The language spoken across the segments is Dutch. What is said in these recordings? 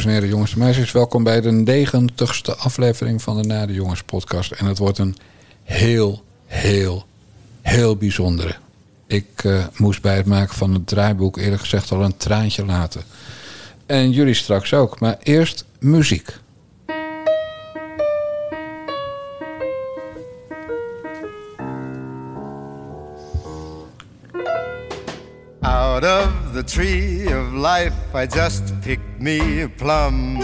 Dames en heren, jongens en meisjes, welkom bij de negentigste aflevering van de Na de Jongens podcast. En het wordt een heel, heel, heel bijzondere. Ik uh, moest bij het maken van het draaiboek eerlijk gezegd al een traantje laten. En jullie straks ook, maar eerst muziek. The tree of life, I just picked me a plum.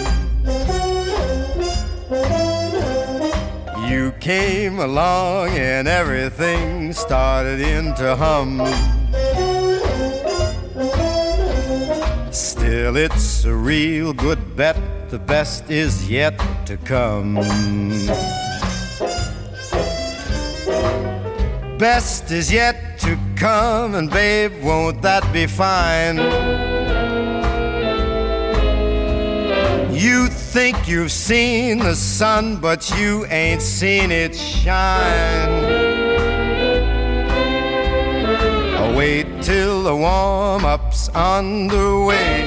You came along and everything started into hum. Still, it's a real good bet, the best is yet to come. Best is yet to come, and babe, won't that be fine? You think you've seen the sun, but you ain't seen it shine. Wait till the warm up's underway.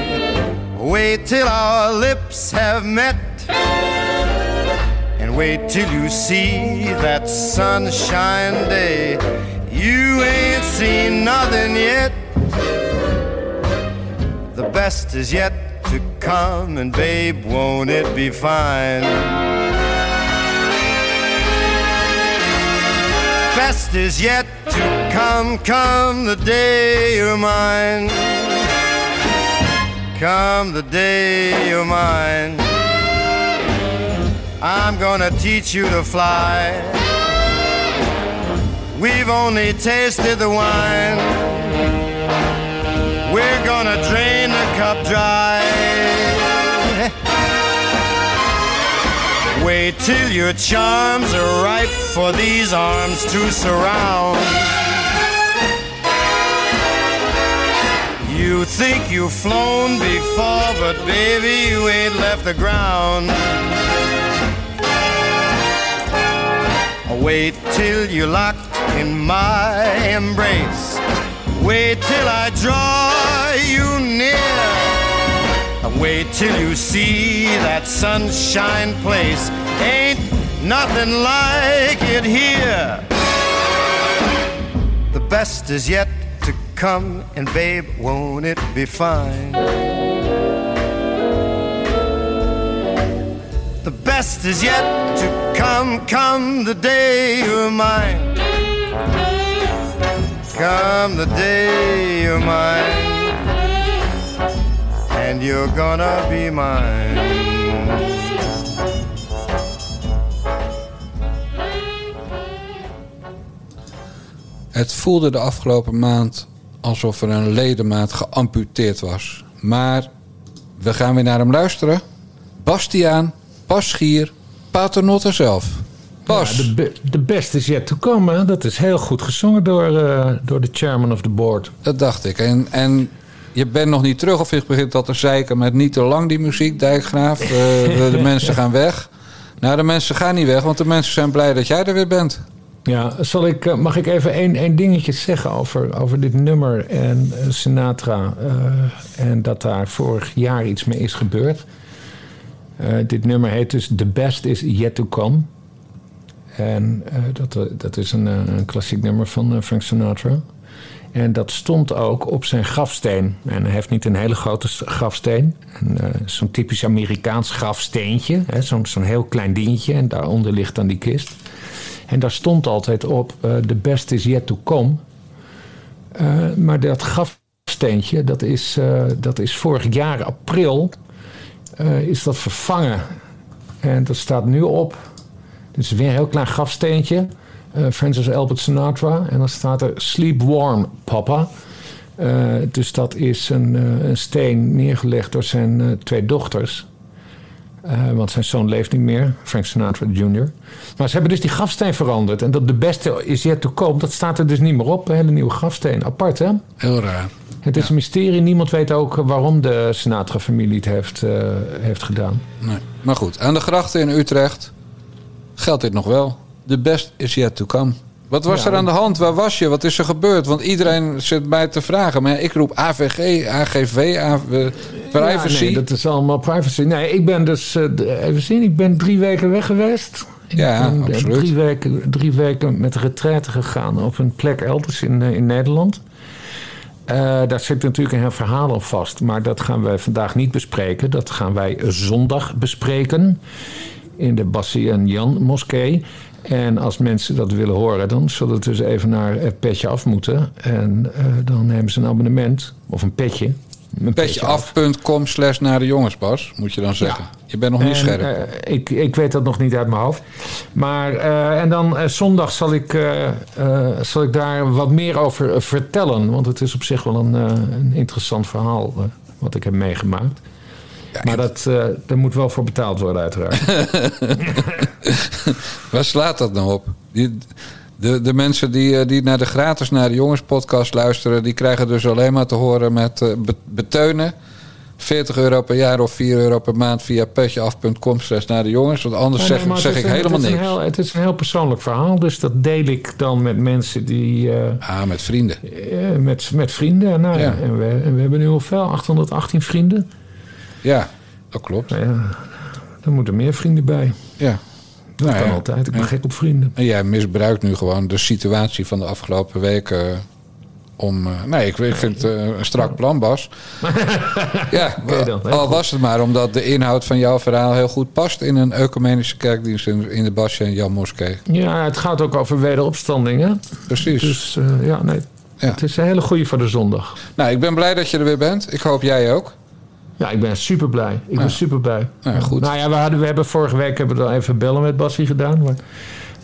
Wait till our lips have met. And wait till you see that sunshine day. You ain't seen nothing yet. The best is yet to come, and babe, won't it be fine? Best is yet to come, come the day you're mine. Come the day you're mine. I'm gonna teach you to fly. We've only tasted the wine. We're gonna drain the cup dry. Wait till your charms are ripe for these arms to surround. You think you've flown before, but baby, you ain't left the ground. Wait till you're locked in my embrace. Wait till I draw you near. Wait till you see that sunshine place. Ain't nothing like it here. The best is yet to come, and babe, won't it be fine? The best is yet to come, come the day you're mine. Come the day you're mine. And you're gonna be mine. Het voelde de afgelopen maand alsof er een ledemaat geamputeerd was. Maar we gaan weer naar hem luisteren. Bastiaan, Paschier, Paternotte zelf. Bas. Ja, de, be- de best is yet to come. Hè? Dat is heel goed gezongen door, eh, door de chairman of the board. Dat dacht ik. En, en je bent nog niet terug of je begint al te zeiken met niet te lang die muziek, Dijkgraaf. Eh, de, de mensen gaan weg. Nou, de mensen gaan niet weg, want de mensen zijn blij dat jij er weer bent. Ja, zal ik, eh, mag ik even één, één dingetje zeggen over, over dit nummer en Sinatra? en dat daar vorig jaar iets mee is gebeurd. Dit nummer heet dus The Best Is Yet To Come. En eh, dat, eh, dat is een, eh, een klassiek nummer van Frank Sinatra. En dat stond ook op zijn grafsteen. En hij heeft niet een hele grote grafsteen. En, eh, Zo'n typisch Amerikaans grafsteentje. Zo'n zo'n heel klein dingetje. En daaronder ligt dan die kist. En daar stond altijd op: eh The best is yet to come. Maar dat grafsteentje, dat is, dat is vorig jaar april. is dat vervangen. En dat staat nu op. Dit is weer een heel klein grafsteentje. eh, Francis Albert Sinatra. En dan staat er Sleep Warm, papa. Eh, dus dat is een, eh, een steen neergelegd door zijn twee dochters. Want zijn zoon leeft niet meer, Frank Sinatra Jr. Maar ze hebben dus die grafsteen veranderd. En dat de beste is yet to come, dat staat er dus niet meer op. Een hele nieuwe grafsteen. Apart, hè? Heel raar. Het is een mysterie. Niemand weet ook waarom de Sinatra-familie het heeft, heeft gedaan. Nee. Maar goed, aan de grachten in Utrecht geldt dit nog wel. The best is yet to come. Wat was Ja, er aan de hand? Waar was je? Wat is er gebeurd? Want iedereen zit mij te vragen. Maar ik roep AVG, AGV, AV, privacy. Ja, nee, dat is allemaal privacy. Nee, ik ben dus, eh, even zien, ik ben drie weken weg geweest. Ik Ja, ben, eh, absoluut. Drie weken, drie weken met retraite gegaan op een plek elders in, eh, in Nederland. Eh, daar zit natuurlijk een heel verhaal aan vast. Maar dat gaan wij vandaag niet bespreken. Dat gaan wij zondag bespreken. In de Bassie en Jan moskee. En als mensen dat willen horen, dan zullen ze dus even naar het petje af moeten. En eh, dan nemen ze een abonnement. Of een petje. Petjeaf.com slash naar de jongens, Bas, moet je dan zeggen. Je bent nog niet En, scherp. eh, ik, ik weet dat nog niet uit mijn hoofd. Maar, eh, en dan zondag zal ik, zal ik daar wat meer over vertellen. Want het is op zich wel een, een interessant verhaal wat ik heb meegemaakt. Maar dat, eh daar moet wel voor betaald worden, uiteraard. Waar slaat dat nou op? Die, de, de mensen die, eh, die naar de gratis naar de jongens podcast luisteren... die krijgen dus alleen maar te horen met eh, be- beteunen. 40 euro per jaar of 4 euro per maand via petjeaf.com slash naar de jongens. Want anders Nee, zeg, zeg ik een- helemaal niks. heel- het is een heel persoonlijk verhaal. Dus dat deel ik dan met mensen die... eh, Ah, met vrienden. met, met vrienden. Nou, ja. Ja. En, we, en we hebben nu hoeveel? 818 vrienden? Ja, dat klopt. Ja, er moeten meer vrienden bij. Ja. Dat Nou kan ja. altijd. Ik ben gek op vrienden. En jij misbruikt nu gewoon de situatie van de afgelopen weken om... eh, nee, ik, ik vind het eh, een strak plan, Bas. ja, dan, al was het maar omdat de inhoud van jouw verhaal heel goed past... in een ecumenische kerkdienst in, in de Basje en Jan Moskee. Ja, het gaat ook over wederopstanding. Hè? Precies. Dus eh, ja, nee. Ja. Het is een hele goede voor de zondag. Nou, ik ben blij dat je er weer bent. Ik hoop jij ook. Ja, ik ben super blij. Ik ben super blij. Ja, goed. Nou ja, we, hadden, we hebben vorige week hebben we dan even bellen met Bassie gedaan. Maar,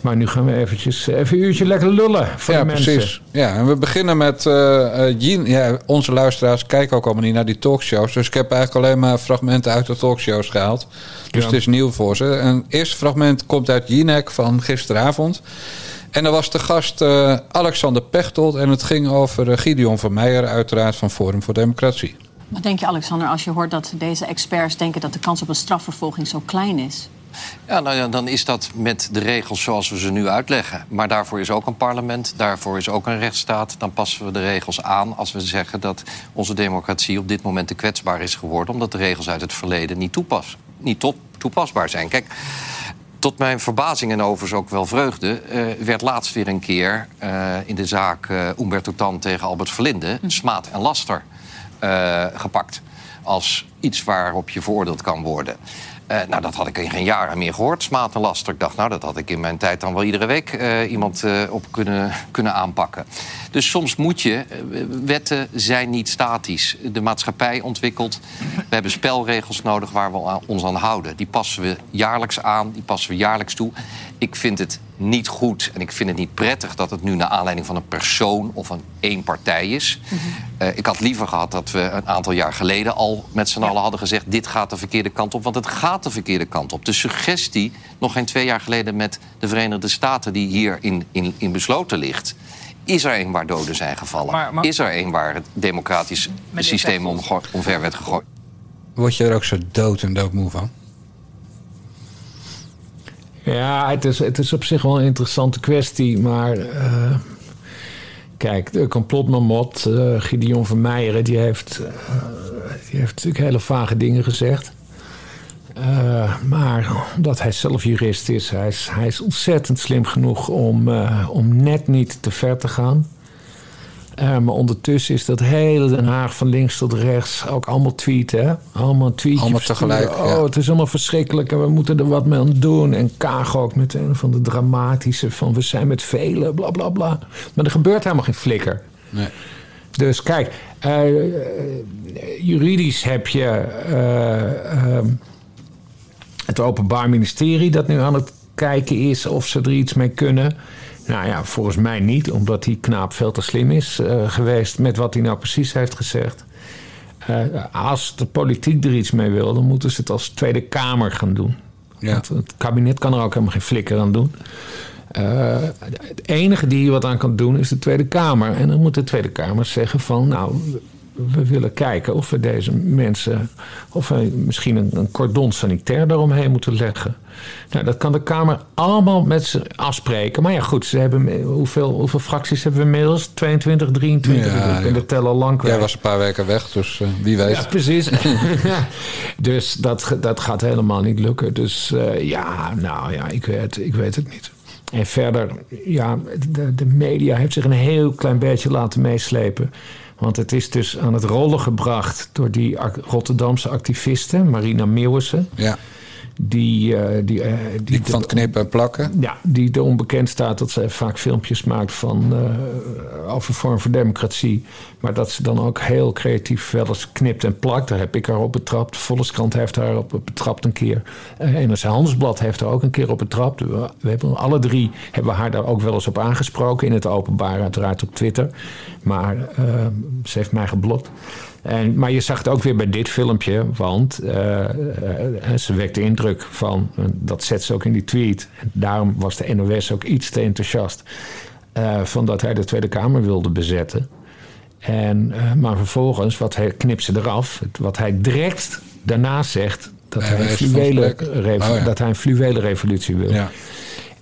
maar nu gaan we eventjes even een uurtje lekker lullen voor ja, de mensen. precies. Ja, en we beginnen met eh eh, Jean. Ja, onze luisteraars kijken ook allemaal niet naar die talkshows. Dus ik heb eigenlijk alleen maar fragmenten uit de talkshows gehaald. Dus Ja. het is nieuw voor ze. En het eerste fragment komt uit Jinek van gisteravond. En er was de gast eh, Alexander Pechtold. En het ging over eh, Gideon van Meijer, uiteraard van Forum voor Democratie. Wat denk je, Alexander, als je hoort dat deze experts denken dat de kans op een strafvervolging zo klein is? Ja, nou ja, dan is dat met de regels zoals we ze nu uitleggen. Maar daarvoor is ook een parlement, daarvoor is ook een rechtsstaat. Dan passen we de regels aan als we zeggen dat onze democratie op dit moment te kwetsbaar is geworden. Omdat de regels uit het verleden niet, toepas, niet top, toepasbaar zijn. Kijk, tot mijn verbazing en overigens ook wel vreugde... eh, werd laatst weer een keer eh, in de zaak eh Umberto Tan tegen Albert Verlinde... smaad en laster eh, gepakt als iets waarop je veroordeeld kan worden. Eh, nou, dat had ik in geen jaren meer gehoord, smaad en laster. Ik dacht, nou, dat had ik in mijn tijd dan wel iedere week eh, iemand op kunnen, kunnen aanpakken. Dus soms moet je, wetten zijn niet statisch. De maatschappij ontwikkelt. We hebben spelregels nodig waar we ons aan houden. Die passen we jaarlijks aan, die passen we jaarlijks toe. Ik vind het niet goed en ik vind het niet prettig dat het nu naar aanleiding van een persoon of een één partij is. Eh, ik had liever gehad dat we een aantal jaar geleden al met z'n allen hadden gezegd: dit gaat de verkeerde kant op, want het gaat de verkeerde kant op. De suggestie, nog geen twee jaar geleden met de Verenigde Staten, die hier in, in, in besloten ligt. Is er een waar doden zijn gevallen? Maar- maar- Is er een waar het democratisch systeem omver werd gegooid? Word je er ook zo dood en doodmoe van? Ja, het is, het is op zich wel een interessante kwestie, maar... eh, kijk, de complotmamot, eh Gideon van die heeft, eh, die heeft natuurlijk hele vage dingen gezegd. Maar omdat hij zelf jurist is, hij is, hij is ontzettend slim genoeg om, om net niet te ver te gaan. Eh, maar ondertussen is dat hele Den Haag van links tot rechts ook allemaal tweeten. Hè? Allemaal tweetjes. Allemaal tegelijk, ja. Oh, het is allemaal verschrikkelijk en we moeten er wat mee aan doen. En Kaag ook met een van de dramatische van we zijn met velen, bla bla bla. Maar er gebeurt helemaal geen flikker. Nee. Dus kijk, eh, eh, juridisch heb je eh, ehm, het Openbaar Ministerie dat nu aan het kijken is of ze er iets mee kunnen. Nou ja, volgens mij niet, omdat die knaap veel te slim is eh, geweest met wat hij nou precies heeft gezegd. Eh, als de politiek er iets mee wil, dan moeten ze het als Tweede Kamer gaan doen. Ja. Want het kabinet kan er ook helemaal geen flikker aan doen. Eh, het enige die hier wat aan kan doen is de Tweede Kamer. En dan moet de Tweede Kamer zeggen van... nou, we willen kijken of we deze mensen, of we misschien een, een cordon sanitair daaromheen moeten leggen. Nou, dat kan de Kamer allemaal met ze afspreken. Maar ja, goed, ze hebben, hoeveel, hoeveel fracties hebben we inmiddels? 22, 23. Ja, de teller lang kwijt. Jij was een paar weken weg, dus eh, wie weet. Ja, precies. dus dat, dat gaat helemaal niet lukken. Dus eh, ja, nou ja, ik weet, ik weet het niet. En verder, ja, de, de media heeft zich een heel klein beetje laten meeslepen. Want het is dus aan het rollen gebracht door die Rotterdamse activiste, Marina Meeuwissen. Ja, Die, eh, die, eh, die, die van het knippen en plakken. ja, die er onbekend staat dat ze vaak filmpjes maakt van, eh, over Vorm voor Democratie. Maar dat ze dan ook heel creatief wel eens knipt en plakt. Daar heb ik haar op betrapt. Volkskrant heeft haar op betrapt een keer. Uh, NRC Handelsblad heeft haar ook een keer op betrapt. We, we hebben alle drie hebben we haar daar ook wel eens op aangesproken. In het openbaar, uiteraard op Twitter. Maar ze heeft mij geblokt. En, maar je zag het ook weer bij dit filmpje, want eh, ze wekte indruk van, dat zet ze ook in die tweet. Daarom was de NOS ook iets te enthousiast van dat hij de Tweede Kamer wilde bezetten. En, maar vervolgens, wat hij, knipt ze eraf, wat hij direct daarna zegt, dat, hij, een revo- Oh ja. dat hij een fluwelen revolutie wil. Ja.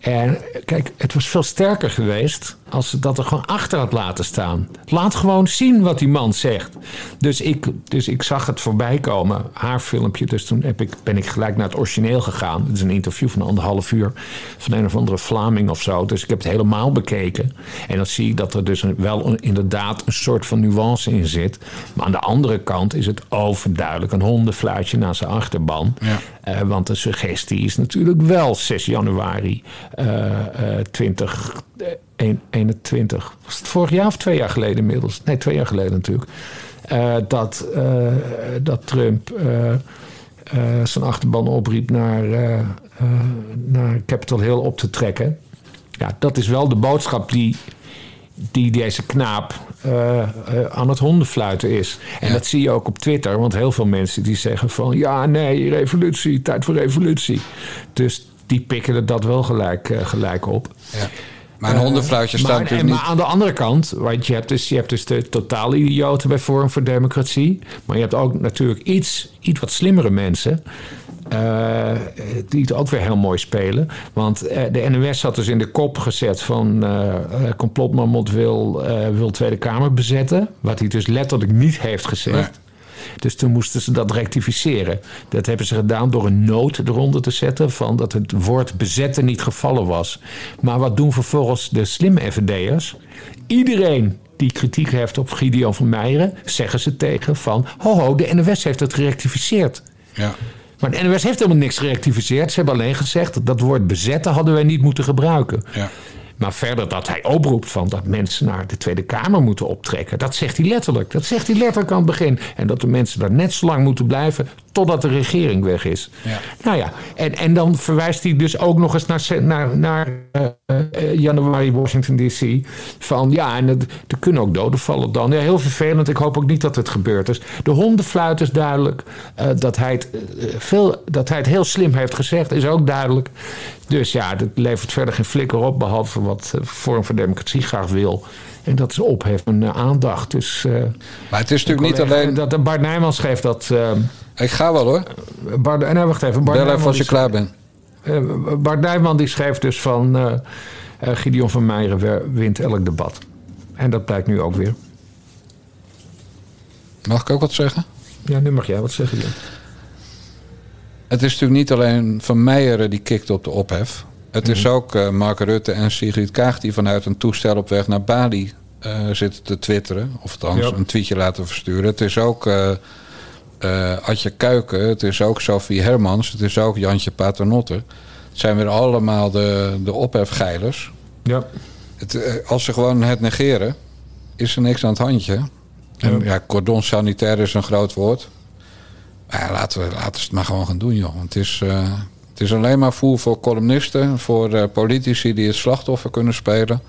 En kijk, het was veel sterker geweest als ze dat er gewoon achter had laten staan. Laat gewoon zien wat die man zegt. Dus ik, dus ik zag het voorbij komen, haar filmpje. Dus toen heb ik, ben ik gelijk naar het origineel gegaan. Het is een interview van anderhalf uur van een of andere Vlaming of zo. Dus ik heb het helemaal bekeken. En dan zie ik dat er dus wel inderdaad een soort van nuance in zit. Maar aan de andere kant is het overduidelijk een hondenfluitje naar zijn achterban. Ja. Eh, want de suggestie is natuurlijk wel 6 januari eh, eh, uh, 20 eh, 21. Was het vorig jaar of twee jaar geleden inmiddels? Nee, twee jaar geleden natuurlijk. Eh, dat, eh, dat Trump zijn achterban opriep naar, naar Capitol Hill op te trekken. Ja, dat is wel de boodschap die, die deze knaap aan het hondenfluiten is. En dat zie je ook op Twitter, want heel veel mensen die zeggen van... ja, nee, revolutie, tijd voor revolutie. Dus die pikken dat wel gelijk, gelijk op. Ja. Maar een hondenfluitje staat maar, natuurlijk niet... maar aan de andere kant, want je hebt dus, je hebt dus de totale idioten bij Forum voor Democratie. Maar je hebt ook natuurlijk iets, iets wat slimmere mensen. eh, die het ook weer heel mooi spelen. Want eh, de NOS had dus in de kop gezet van eh eh, complotmamot wil, eh, wil Tweede Kamer bezetten. Wat hij dus letterlijk niet heeft gezegd. Dus toen moesten ze dat rectificeren. Dat hebben ze gedaan door een noot eronder te zetten... van dat het woord bezetten niet gevallen was. Maar wat doen vervolgens de slimme FVD'ers? Iedereen die kritiek heeft op Gideon van Meijeren... zeggen ze tegen van... ho ho, de NOS heeft het gerectificeerd. Ja. Maar de NOS heeft helemaal niks gerectificeerd. Ze hebben alleen gezegd... dat dat woord bezetten hadden wij niet moeten gebruiken. Ja. Maar verder dat hij oproept van dat mensen naar de Tweede Kamer moeten optrekken. Dat zegt hij letterlijk. Dat zegt hij letterlijk aan het begin. En dat de mensen daar net zo lang moeten blijven totdat de regering weg is. Ja. Nou ja, en, en dan verwijst hij dus ook nog eens naar, naar, naar eh, januari Washington DC. Van ja, en het- er kunnen ook doden vallen dan. Ja, heel vervelend. Ik hoop ook niet dat het gebeurd is. De hondenfluit is duidelijk. Eh, dat, hij het, veel, dat hij het heel slim heeft gezegd is ook duidelijk. Dus ja, dat levert verder geen flikker op. Behalve wat Vorm voor Democratie graag wil. En dat is opheffen uh, aandacht. Dus, eh, Maar het is natuurlijk niet alleen... Dat, Bart Nijman schreef dat... eh, Ik ga wel hoor. Bart, nee, wacht even. Bart Bel even als je klaar bent. eh, Bart Nijman die schreef dus van... eh eh, Gideon van Meijeren wint elk debat. En dat blijkt nu ook weer. Mag ik ook wat zeggen? Ja, nu mag jij wat zeggen. Jan. Het is natuurlijk niet alleen Van Meijeren die kikt op de ophef. Het is ook eh, Mark Rutte en Sigrid Kaag die vanuit een toestel op weg naar Bali eh, zitten te twitteren. Of althans Ja. een tweetje laten versturen. Het is ook eh, Adje Kuiken. Het is ook Sophie Hermans. Het is ook Jantje Paternotte. Het zijn weer allemaal de, de ophefgeilers. Ja. Het, als ze gewoon het negeren, is er niks aan het handje. En, ja, cordon sanitair is een groot woord. Maar ja, laten, we, laten we het maar gewoon gaan doen, joh. Want het is, het is alleen maar voer voor columnisten, voor eh, politici die het slachtoffer kunnen spelen.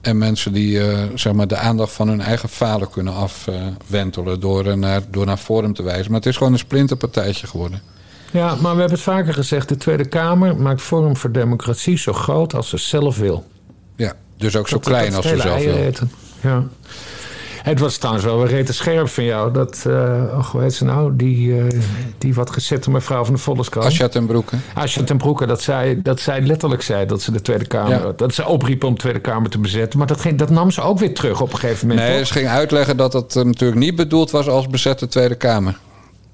En mensen die eh, zeg maar de aandacht van hun eigen falen kunnen afwentelen door, naar, door naar Forum te wijzen. Maar het is gewoon een splinterpartijtje geworden. ja, maar we hebben het vaker gezegd. De Tweede Kamer maakt Forum voor Democratie zo groot als ze zelf wil. Ja, dus ook zo Dat- klein dat als ze zelf wil. Ja. Het was trouwens wel weer rete scherp van jou. Dat, uh, hoe heet ze nou? Die, uh, die wat gezette mevrouw van de Volkskrant. Asja ten Broeke. Asja ten Broeke, dat zij, dat zij letterlijk zei dat ze de Tweede Kamer... Ja. Dat ze opriepen om de Tweede Kamer te bezetten. Maar dat, ging, dat nam ze ook weer terug op een gegeven moment. Nee, ze ging uitleggen dat het natuurlijk niet bedoeld was als bezette Tweede Kamer.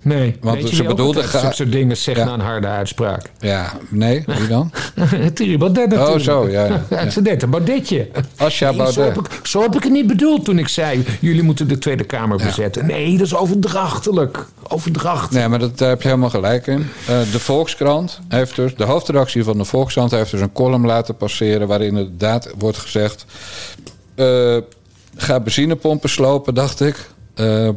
Nee, want ze bedoelde graag soort dingen zeggen ja. een harde uitspraak. Ja, nee, wie dan? Thierry Baudet natuurlijk. Oh, zo, ja. ja. Ze deed een Baudetje. Asja Baudet. Zo heb, ik, zo heb ik het niet bedoeld toen ik zei... jullie moeten de Tweede Kamer bezetten. Nee, dat is overdrachtelijk. Overdrachtelijk. Nee, maar dat, daar heb je helemaal gelijk in. Uh, de Volkskrant heeft dus... De hoofdredactie van de Volkskrant heeft dus een column laten passeren... waarin inderdaad wordt gezegd... Uh, ga benzinepompen slopen, dacht ik... Uh,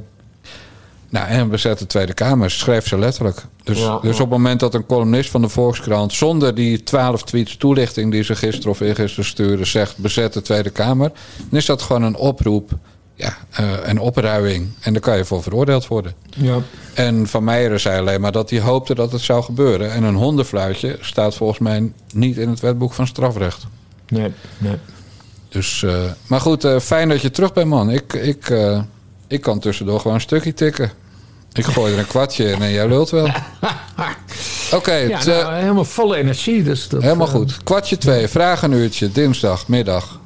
nou, en we zetten de Tweede Kamer, schreef ze letterlijk. Dus, ja, dus op het moment dat een columnist van de Volkskrant... zonder die twaalf tweets toelichting die ze gisteren of eergisteren sturen... zegt bezet de Tweede Kamer... dan is dat gewoon een oproep, ja, uh, een opruiing. En daar kan je voor veroordeeld worden. Ja. En Van Meijeren zei alleen maar dat hij hoopte dat het zou gebeuren. En een hondenfluitje staat volgens mij niet in het wetboek van strafrecht. Nee, nee. Dus, uh, maar goed, uh, fijn dat je terug bent, man. Ik, ik, ik kan tussendoor gewoon een stukje tikken. Ik gooi er een kwartje in en jij lult wel. Oké. Okay, ja, nou, helemaal volle energie. Dus dat, helemaal goed. Kwartje twee, vraag een uurtje, dinsdag, middag.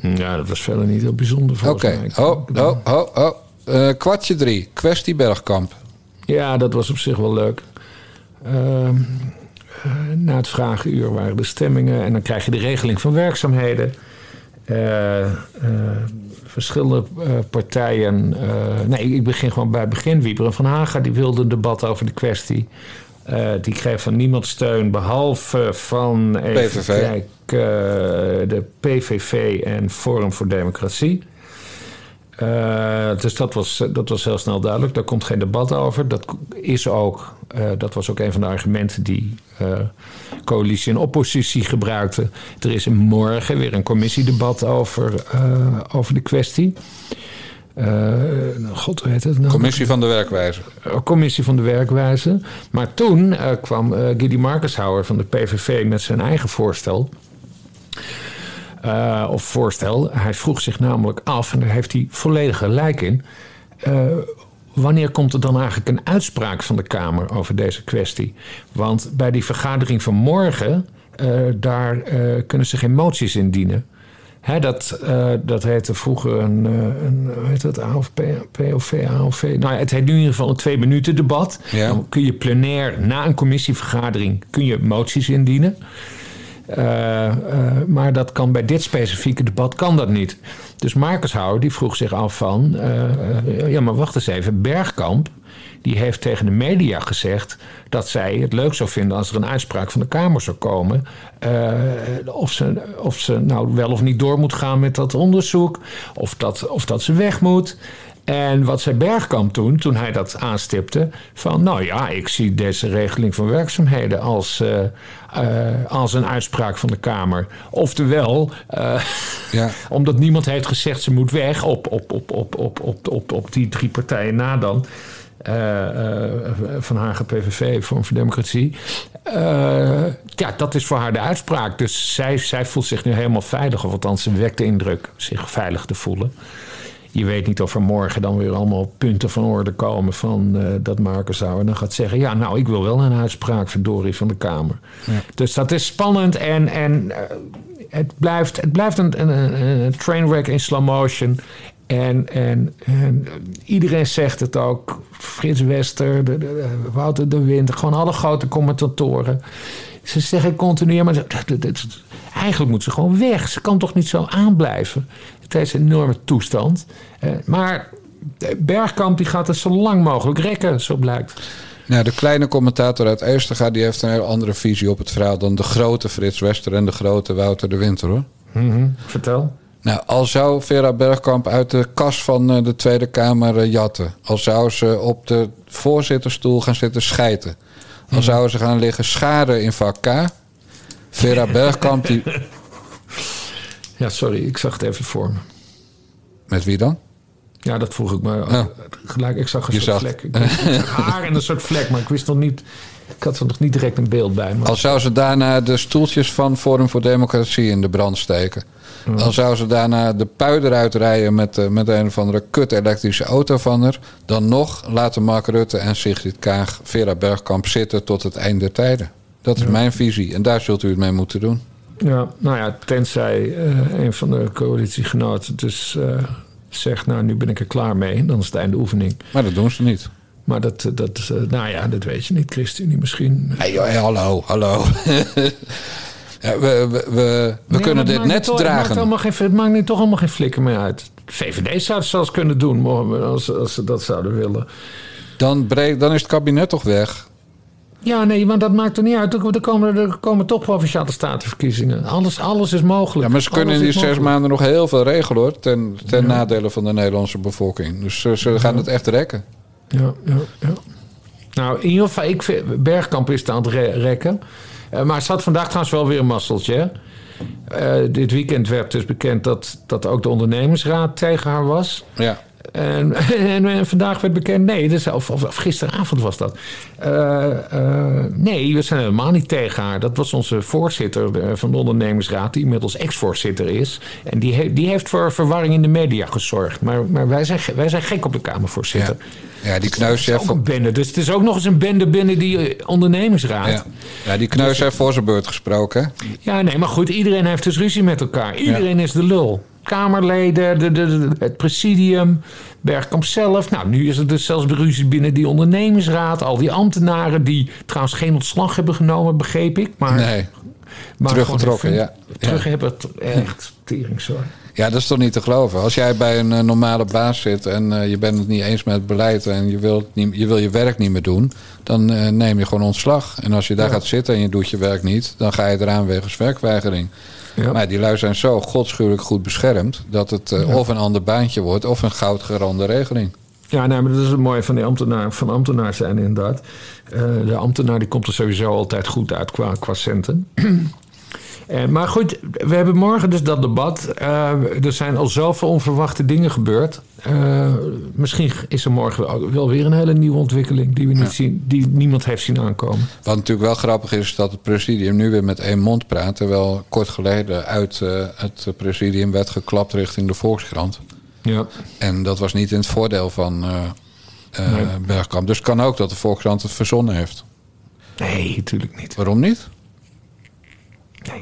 Ja, dat was verder niet heel bijzonder voor Oké, oh, oh, oh, oh. Uh, kwartje drie, kwestie Bergkamp. Ja, dat was op zich wel leuk. Uh, uh, na het vragenuur waren de stemmingen... en dan krijg je de regeling van werkzaamheden... Uh, verschillende uh, partijen. Nee, ik begin gewoon bij het begin. Wieberen van Haga die wilde een debat over de kwestie. Uh, die kreeg van niemand steun behalve van PVV. Kijk, de PVV en Forum voor Democratie. Dus dat was, dat was heel snel duidelijk. Daar komt geen debat over. Dat is ook, dat was ook een van de argumenten die coalitie en oppositie gebruikten. Er is morgen weer een commissiedebat over, over de kwestie. Uh, God, heet het nou? Commissie van de werkwijze. Commissie van de werkwijze. Maar toen kwam Gidi Markenshouwer van de PVV met zijn eigen voorstel. Of voorstel. Hij vroeg zich namelijk af, en daar heeft hij volledig gelijk in wanneer komt er dan eigenlijk een uitspraak van de Kamer over deze kwestie? Want bij die vergadering van morgen, uh, daar kunnen ze geen moties indienen. Hè, dat, dat heette vroeger een, een hoe heet dat, AOP, POV, AOV. Nou, het heet nu in ieder geval een twee minuten debat. Ja. Dan kun je plenair na een commissievergadering kun je moties indienen. Uh, uh, maar dat kan bij dit specifieke debat kan dat niet. Dus Markershouwer die vroeg zich af van... Uh, ja, maar wacht eens even. Bergkamp die heeft tegen de media gezegd... dat zij het leuk zou vinden als er een uitspraak van de Kamer zou komen... of, ze, of ze nou wel of niet door moet gaan met dat onderzoek... of dat, of dat ze weg moet... En wat zei Bergkamp toen, toen hij dat aanstipte, van nou ja, ik zie deze regeling van werkzaamheden als, uh, uh, als een uitspraak van de Kamer. Oftewel, uh, ja. omdat niemand heeft gezegd ze moet weg op, op, op, op, op, op, op, op die drie partijen na dan. van Hagen PVV, Vorm voor Democratie. ja, dat is voor haar de uitspraak. Dus zij, zij voelt zich nu helemaal veilig. Of althans, ze wekt de indruk zich veilig te voelen je weet niet of er morgen dan weer allemaal punten van orde komen van uh, dat Marcus en dan gaat zeggen: Ja, nou, ik wil wel een uitspraak verdorie van de Kamer. Ja. Dus dat is spannend en, en uh, het blijft, het blijft een, een, een trainwreck in slow motion. En, en, en, iedereen zegt het ook. Frits Wester, de, de, Wouter de Wind, gewoon alle grote commentatoren. Ze zeggen continu, maar eigenlijk moet ze gewoon weg. Ze kan toch niet zo aanblijven. Het is een enorme toestand. Uh, maar Bergkamp die gaat het zo lang mogelijk rekken, zo blijkt. Nou, de kleine commentator uit Eerstega die heeft een heel andere visie op het verhaal dan de grote Frits Wester en de grote Wouter de Winter hoor. Mm -hmm. Vertel. Nou, al zou Vera Bergkamp uit de kas van eh, de Tweede Kamer uh, jatten. Al zou ze op de voorzitterstoel gaan zitten schijten. Al mm -hmm. zou ze gaan liggen scharen in vak K. Vera Bergkamp die Ja, sorry, ik zag het even voor me. Met wie dan? Ja, dat vroeg ik me Ja. gelijk. Ik zag een Je soort zag- vlek. Ik zag haar en een soort vlek, maar ik wist nog niet... Ik had er nog niet direct een beeld bij. Maar Al zou ze daarna de stoeltjes van Forum voor Democratie in de brand steken. Al zou ze daarna de puider uitrijden met, eh, met een of andere kut elektrische auto van haar. Dan nog laten Mark Rutte en Sigrid Kaag Vera Bergkamp zitten tot het eind der tijden. Dat is mijn visie en daar zult u het mee moeten doen. Ja, nou ja, tenzij eh, een van de coalitiegenoten dus eh, zegt... nou, nu ben ik er klaar mee, dan is het einde oefening. Maar dat doen ze niet. Maar dat, dat eh, nou ja, dat weet je niet, ChristenUnie misschien. Hey, joh, hey, hallo, hallo. ja, we we, we, Nee, kunnen dit net toch- Het maakt, dragen. geen, het maakt nu toch allemaal geen flikker meer uit. De VVD zou het zelfs kunnen doen als, als ze dat zouden willen. Dan, breekt, dan is het kabinet toch weg. Ja, nee, maar dat maakt er niet uit. Er komen, er komen toch provinciale statenverkiezingen. Alles, alles is mogelijk. Ja, maar ze kunnen in die zes mogelijk. maanden nog heel veel regelen hoor. Ten, ten nadele van de Nederlandse bevolking. Dus ze, ze gaan het echt rekken. Ja, ja, ja. Nou, in ieder geval, ik vind, Bergkamp is het aan het re- rekken. Eh, maar ze had vandaag trouwens wel weer een masseltje. Eh, dit weekend werd dus bekend dat, dat ook de ondernemingsraad tegen haar was. Ja. En, en, en vandaag werd bekend, nee, dus, of, of, of gisteravond was dat. Eh, eh, nee, we zijn helemaal niet tegen haar. Dat was onze voorzitter eh, van de ondernemingsraad, die inmiddels ex-voorzitter is. En die, he- die heeft voor verwarring in de media gezorgd. Maar, maar wij, zijn, wij zijn gek op de Kamervoorzitter. Ja, ja die is kneus ook een bende. Dus het is ook nog eens een bende binnen die ondernemingsraad. ja. Ja, die kneus heeft voor zijn beurt gesproken. Ja, nee, maar goed, iedereen heeft dus ruzie met elkaar. Iedereen is de lul. Kamerleden, de, de, het presidium, Bergkamp zelf. Nou, nu is er dus zelfs ruzie binnen die ondernemingsraad. Al die ambtenaren die trouwens geen ontslag hebben genomen, begreep ik. Maar, Nee, maar teruggetrokken, ja. Terug hebben het echt teringzooi. Ja, dat is toch niet te geloven. Als jij bij een eh, normale baas zit en eh, je bent het niet eens met het beleid en je wil, het niet, je, wil je werk niet meer doen, dan eh, neem je gewoon ontslag. En als je daar gaat zitten en je doet je werk niet, dan ga je eraan wegens werkweigering. Ja. Maar die lui zijn zo godschuwelijk goed beschermd dat het eh, of een ander baantje wordt of een goudgerande regeling. Ja, nee, maar dat is het mooie van, die ambtenaar, van ambtenaar zijn inderdaad. Eh, de ambtenaar die komt er sowieso altijd goed uit qua, qua centen. Eh, maar goed, we hebben morgen dus dat debat. Eh, er zijn al zoveel onverwachte dingen gebeurd. Eh, misschien is er morgen wel- weer een hele nieuwe ontwikkeling... die, we niet zien, die niemand heeft zien aankomen. Wat natuurlijk wel grappig is, dat het presidium nu weer met één mond praat. Terwijl kort geleden uit het presidium werd geklapt richting de Volkskrant. Ja. En dat was niet in het voordeel van Nee. Bergkamp. Dus het kan ook dat de Volkskrant het verzonnen heeft. Nee, natuurlijk niet. Waarom niet?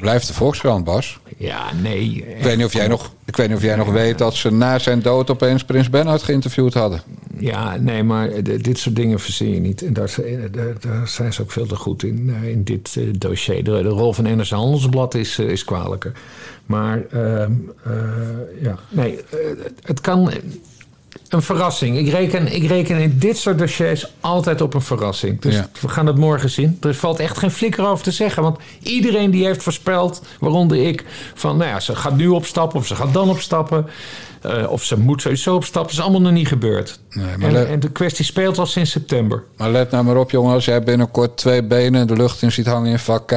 Blijft de Volkskrant, Bas. Ja, nee. Ik weet niet of jij nog, ik weet niet of jij nog weet dat ze na zijn dood opeens Prins Bernhard geïnterviewd hadden. Ja, nee, maar dit soort dingen verzin je niet. En daar, zijn- daar, zijn ze ook veel te goed in, eh, in dit eh, dossier. De, de rol van NRC Handelsblad is, eh, is kwalijker. Maar ehm, eh, ja, nee, eh, het kan een verrassing. Ik reken, ik reken in dit soort dossiers altijd op een verrassing. Dus Ja. we gaan het morgen zien. Er valt echt geen flikker over te zeggen. Want iedereen die heeft voorspeld, waaronder ik... van nou ja, ze gaat nu opstappen of ze gaat dan opstappen... eh, of ze moet sowieso opstappen. Dat is allemaal nog niet gebeurd. Nee, maar en, de kwestie speelt al sinds september. Maar let nou maar op, jongen. Als jij binnenkort twee benen de lucht in ziet hangen in vak K...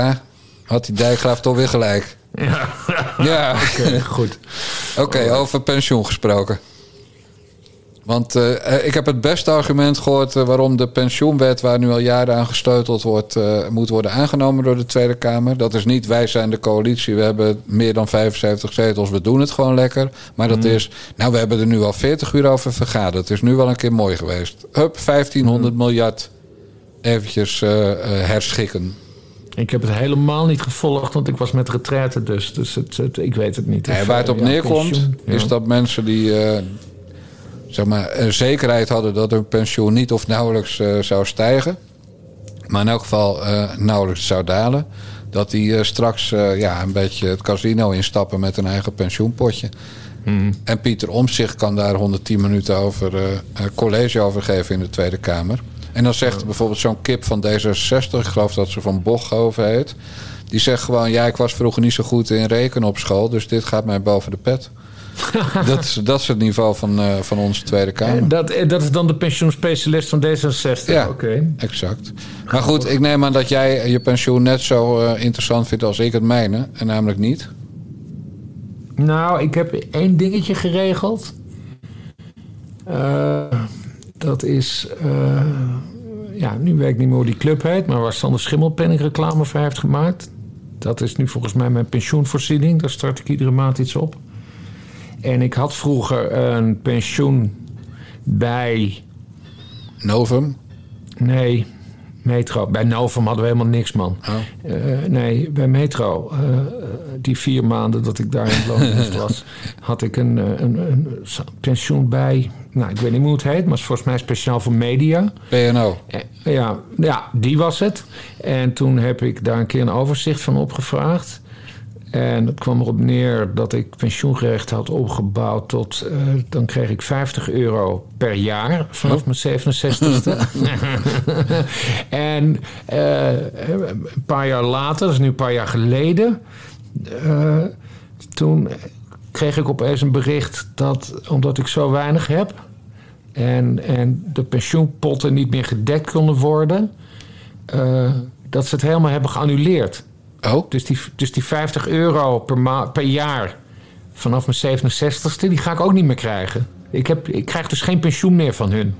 had die dijkgraaf toch weer gelijk. Ja, Ja, goed. Oké, over pensioen gesproken. Want eh, eh, ik heb het beste argument gehoord eh, waarom de pensioenwet, waar nu al jaren aan gesteuteld wordt, moet worden aangenomen door de Tweede Kamer. Dat is niet wij zijn de coalitie, we hebben meer dan 75 zetels, we doen het gewoon lekker. Maar dat is, nou we hebben er nu al 40 uur over vergaderd. Het is nu wel een keer mooi geweest. Hup, 1500 miljard eventjes herschikken. Ik heb het helemaal niet gevolgd, want ik was met retraite dus. Dus het, het- ik weet het niet. Of, waar het op ja, neerkomt, ja. is dat mensen die zeg maar, een zekerheid hadden dat hun pensioen niet of nauwelijks eh, zou stijgen, maar in elk geval eh, nauwelijks zou dalen, dat die eh, straks ja, een beetje het casino instappen met een eigen pensioenpotje. Mhm. En Pieter Omtzigt kan daar 110 minuten over college over geven in de Tweede Kamer. En dan zegt bijvoorbeeld zo'n kip van D66, ik geloof dat ze van Bochhoven heet. Die zegt gewoon, ja, ik was vroeger niet zo goed in rekenen op school, dus dit gaat mij boven de pet. dat, is, dat is het niveau van, eh, van onze Tweede Kamer. En dat, eh, dat is dan de pensioenspecialist van D66. Ja, Oké. exact. Maar goed, ik neem aan dat jij je pensioen net zo eh, interessant vindt als ik het mijne. En namelijk niet. Nou, ik heb één dingetje geregeld. Eh, dat is... eh, ja, nu weet ik niet meer hoe die club heet... maar waar Sander Schimmelpenning reclame voor heeft gemaakt. Dat is nu volgens mij mijn pensioenvoorziening. Daar start ik iedere maand iets op. En ik had vroeger een pensioen bij... Novum. Nee, Metro. Bij Novum hadden we helemaal niks, man. Oh. Eh, nee, bij Metro. eh, die vier maanden dat ik daar in het loondienst was... had ik een, eh, een, een pensioen bij... Nou, ik weet niet hoe het heet, maar het is volgens mij speciaal voor media. PNO. Ja, ja, die was het. En toen heb ik daar een keer een overzicht van opgevraagd. En het kwam erop neer dat ik pensioengerecht had opgebouwd tot... eh, dan kreeg ik 50 euro per jaar vanaf mijn 67ste. en eh, een paar jaar later, dat is nu een paar jaar geleden... eh, toen kreeg ik opeens een bericht dat omdat ik zo weinig heb... en, en de pensioenpotten niet meer gedekt konden worden... dat ze het helemaal hebben geannuleerd. Oh, Dus die, dus die 50 euro per, ma- per jaar vanaf mijn 67ste, die ga ik ook niet meer krijgen. Ik, heb, ik krijg dus geen pensioen meer van hun.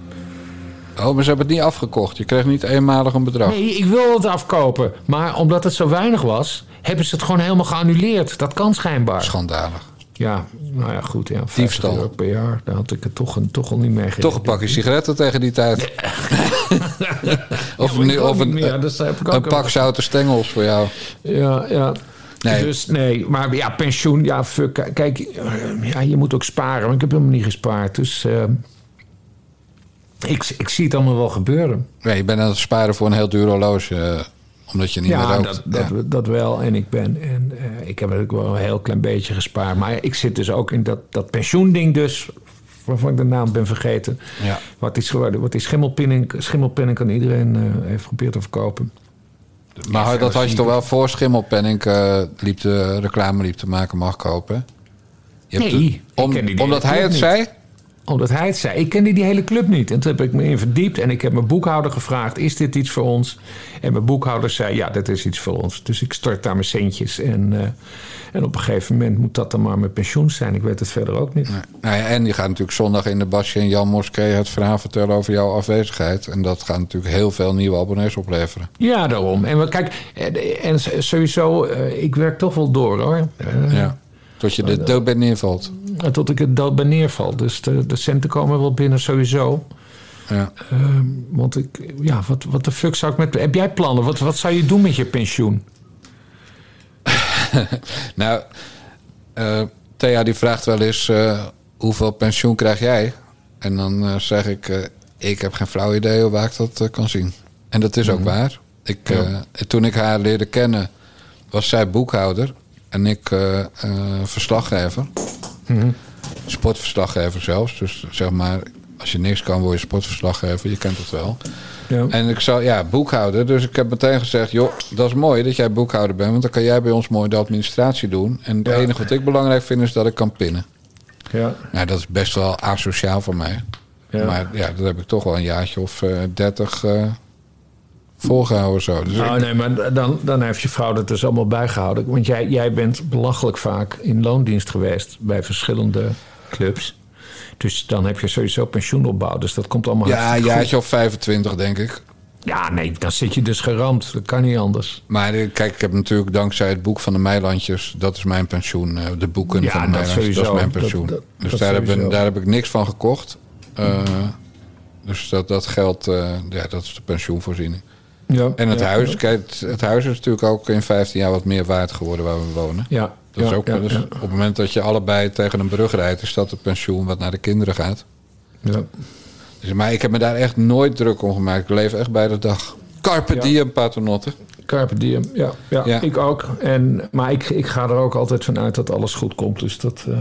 oh, maar ze hebben het niet afgekocht. Je kreeg niet eenmalig een bedrag. Nee, ik wil het afkopen. Maar omdat het zo weinig was, hebben ze het gewoon helemaal geannuleerd. Dat kan schijnbaar. Schandalig. Ja, nou ja, goed. Ja, 50 Diefstal. euro per jaar, daar had ik het toch, een- toch al niet mee Toch een pakje sigaretten tegen die tijd. of Ja, nu, of een, meer, dus een pak zoute stengels voor jou. Ja, ja. Nee. Dus nee, maar ja, pensioen, ja, fuck. Kijk, eh, ja, je moet ook sparen. Maar ik heb helemaal niet gespaard. Dus eh, ik, ik zie het allemaal wel gebeuren. Nee, je bent aan het sparen voor een heel duur horloge. Omdat je niet meer Ja, rookt. dat, dat, Ja. dat wel. En ik ben, en eh, ik heb natuurlijk wel een heel klein beetje gespaard. Maar ik zit dus ook in dat, dat pensioending dus, waarvan ik de naam ben vergeten. Ja. Wat is geworden? Wat die schimmelpinning, schimmelpinning kan iedereen eh, heeft geprobeerd te verkopen. Maar dat had je toch wel voor Schimmelpenning eh, liep de reclame liep te maken mag kopen? Je hebt Nee, de- ik om- die omdat hij het niet. zei? Omdat hij het zei. Ik kende die hele club niet. En toen heb ik me in verdiept. En ik heb mijn boekhouder gevraagd: is dit iets voor ons? En mijn boekhouder zei: ja, dit is iets voor ons. Dus ik stort daar mijn centjes. En, eh, en op een gegeven moment moet dat dan maar mijn pensioen zijn. Ik weet het verder ook niet. Nee. Nou ja, en die gaat natuurlijk zondag in de Basje en Jan Moskee het verhaal vertellen over jouw afwezigheid. En dat gaat natuurlijk heel veel nieuwe abonnees opleveren. Ja, daarom. En we- kijk, en, en sowieso, eh, ik werk toch wel door hoor. Eh, Ja. Tot je de dood bent neervalt. Tot ik het dood bij neerval. Dus de, de centen komen wel binnen sowieso. Ja. Ehm, want ik, ja, wat, wat de fuck zou ik met. Heb jij plannen? Wat, wat zou je doen met je pensioen? Nou, eh, Thea die vraagt wel eens eh, hoeveel pensioen krijg jij? En dan eh, zeg ik, eh, ik heb geen flauw idee hoe waar ik dat eh, kan zien. En dat is ook waar. Ik, eh, toen ik haar leerde kennen, was zij boekhouder en ik eh, verslaggever. Sportverslaggever zelfs. Dus zeg maar, als je niks kan, word je sportverslaggever. Je kent het wel. Ja. En ik zou, ja, boekhouder. Dus ik heb meteen gezegd, joh, dat is mooi dat jij boekhouder bent. Want dan kan jij bij ons mooi de administratie doen. En het Ja. enige wat ik belangrijk vind is dat ik kan pinnen. ja. Nou, dat is best wel asociaal voor mij. Ja. Maar ja, dat heb ik toch wel een jaartje of eh, dertig eh volgehouden zo. Dus Oh ik- nee, maar dan, dan heeft je vrouw dat dus allemaal bijgehouden. Want jij, jij bent belachelijk vaak in loondienst geweest bij verschillende clubs. Dus dan heb je sowieso pensioenopbouw. Dus dat komt allemaal ja, jaartje of 25 denk ik. Ja, nee, dan zit je dus geramd. Dat kan niet anders. Maar eh, kijk, ik heb natuurlijk dankzij het boek van de Meilandjes... dat is mijn pensioen. eh, de boeken Ja, van de Meilandjes, dat is sowieso. mijn pensioen. dat- dus dat daar, heb ik, sowieso. daar heb ik niks van gekocht. Eh, dus dat, dat geld, ja, dat is de pensioenvoorziening. Ja, En het ja, huis, kijk, het, huis is natuurlijk ook in 15 jaar wat meer waard geworden waar we wonen. Ja, Dat is ook, dus. Op het moment dat je allebei tegen een brug rijdt, is dat het pensioen wat naar de kinderen gaat. ja. Dus, maar ik heb me daar echt nooit druk om gemaakt. Ik leef echt bij de dag. Carpe diem, paternotte. Carpe diem, ja, ja, ik ook. En, maar ik, ik ga er ook altijd van uit dat alles goed komt. Dus dat... eh,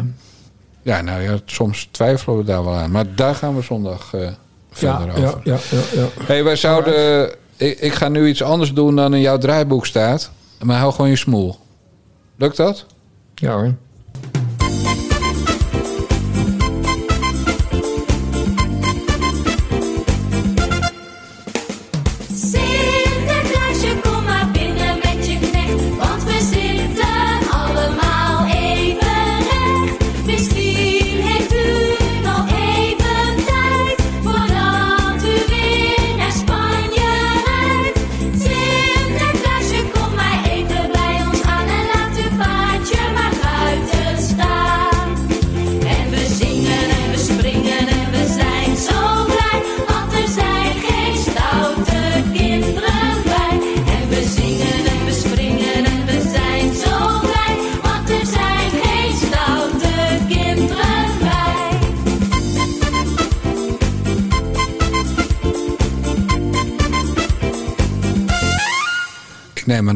Ja, nou ja, soms twijfelen we daar wel aan. Maar daar gaan we zondag eh, verder over. ja, ja, ja. hey, wij zouden... Ik, ik ga nu iets anders doen dan in jouw draaiboek staat. Maar hou gewoon je smoel. Lukt dat? Ja hoor.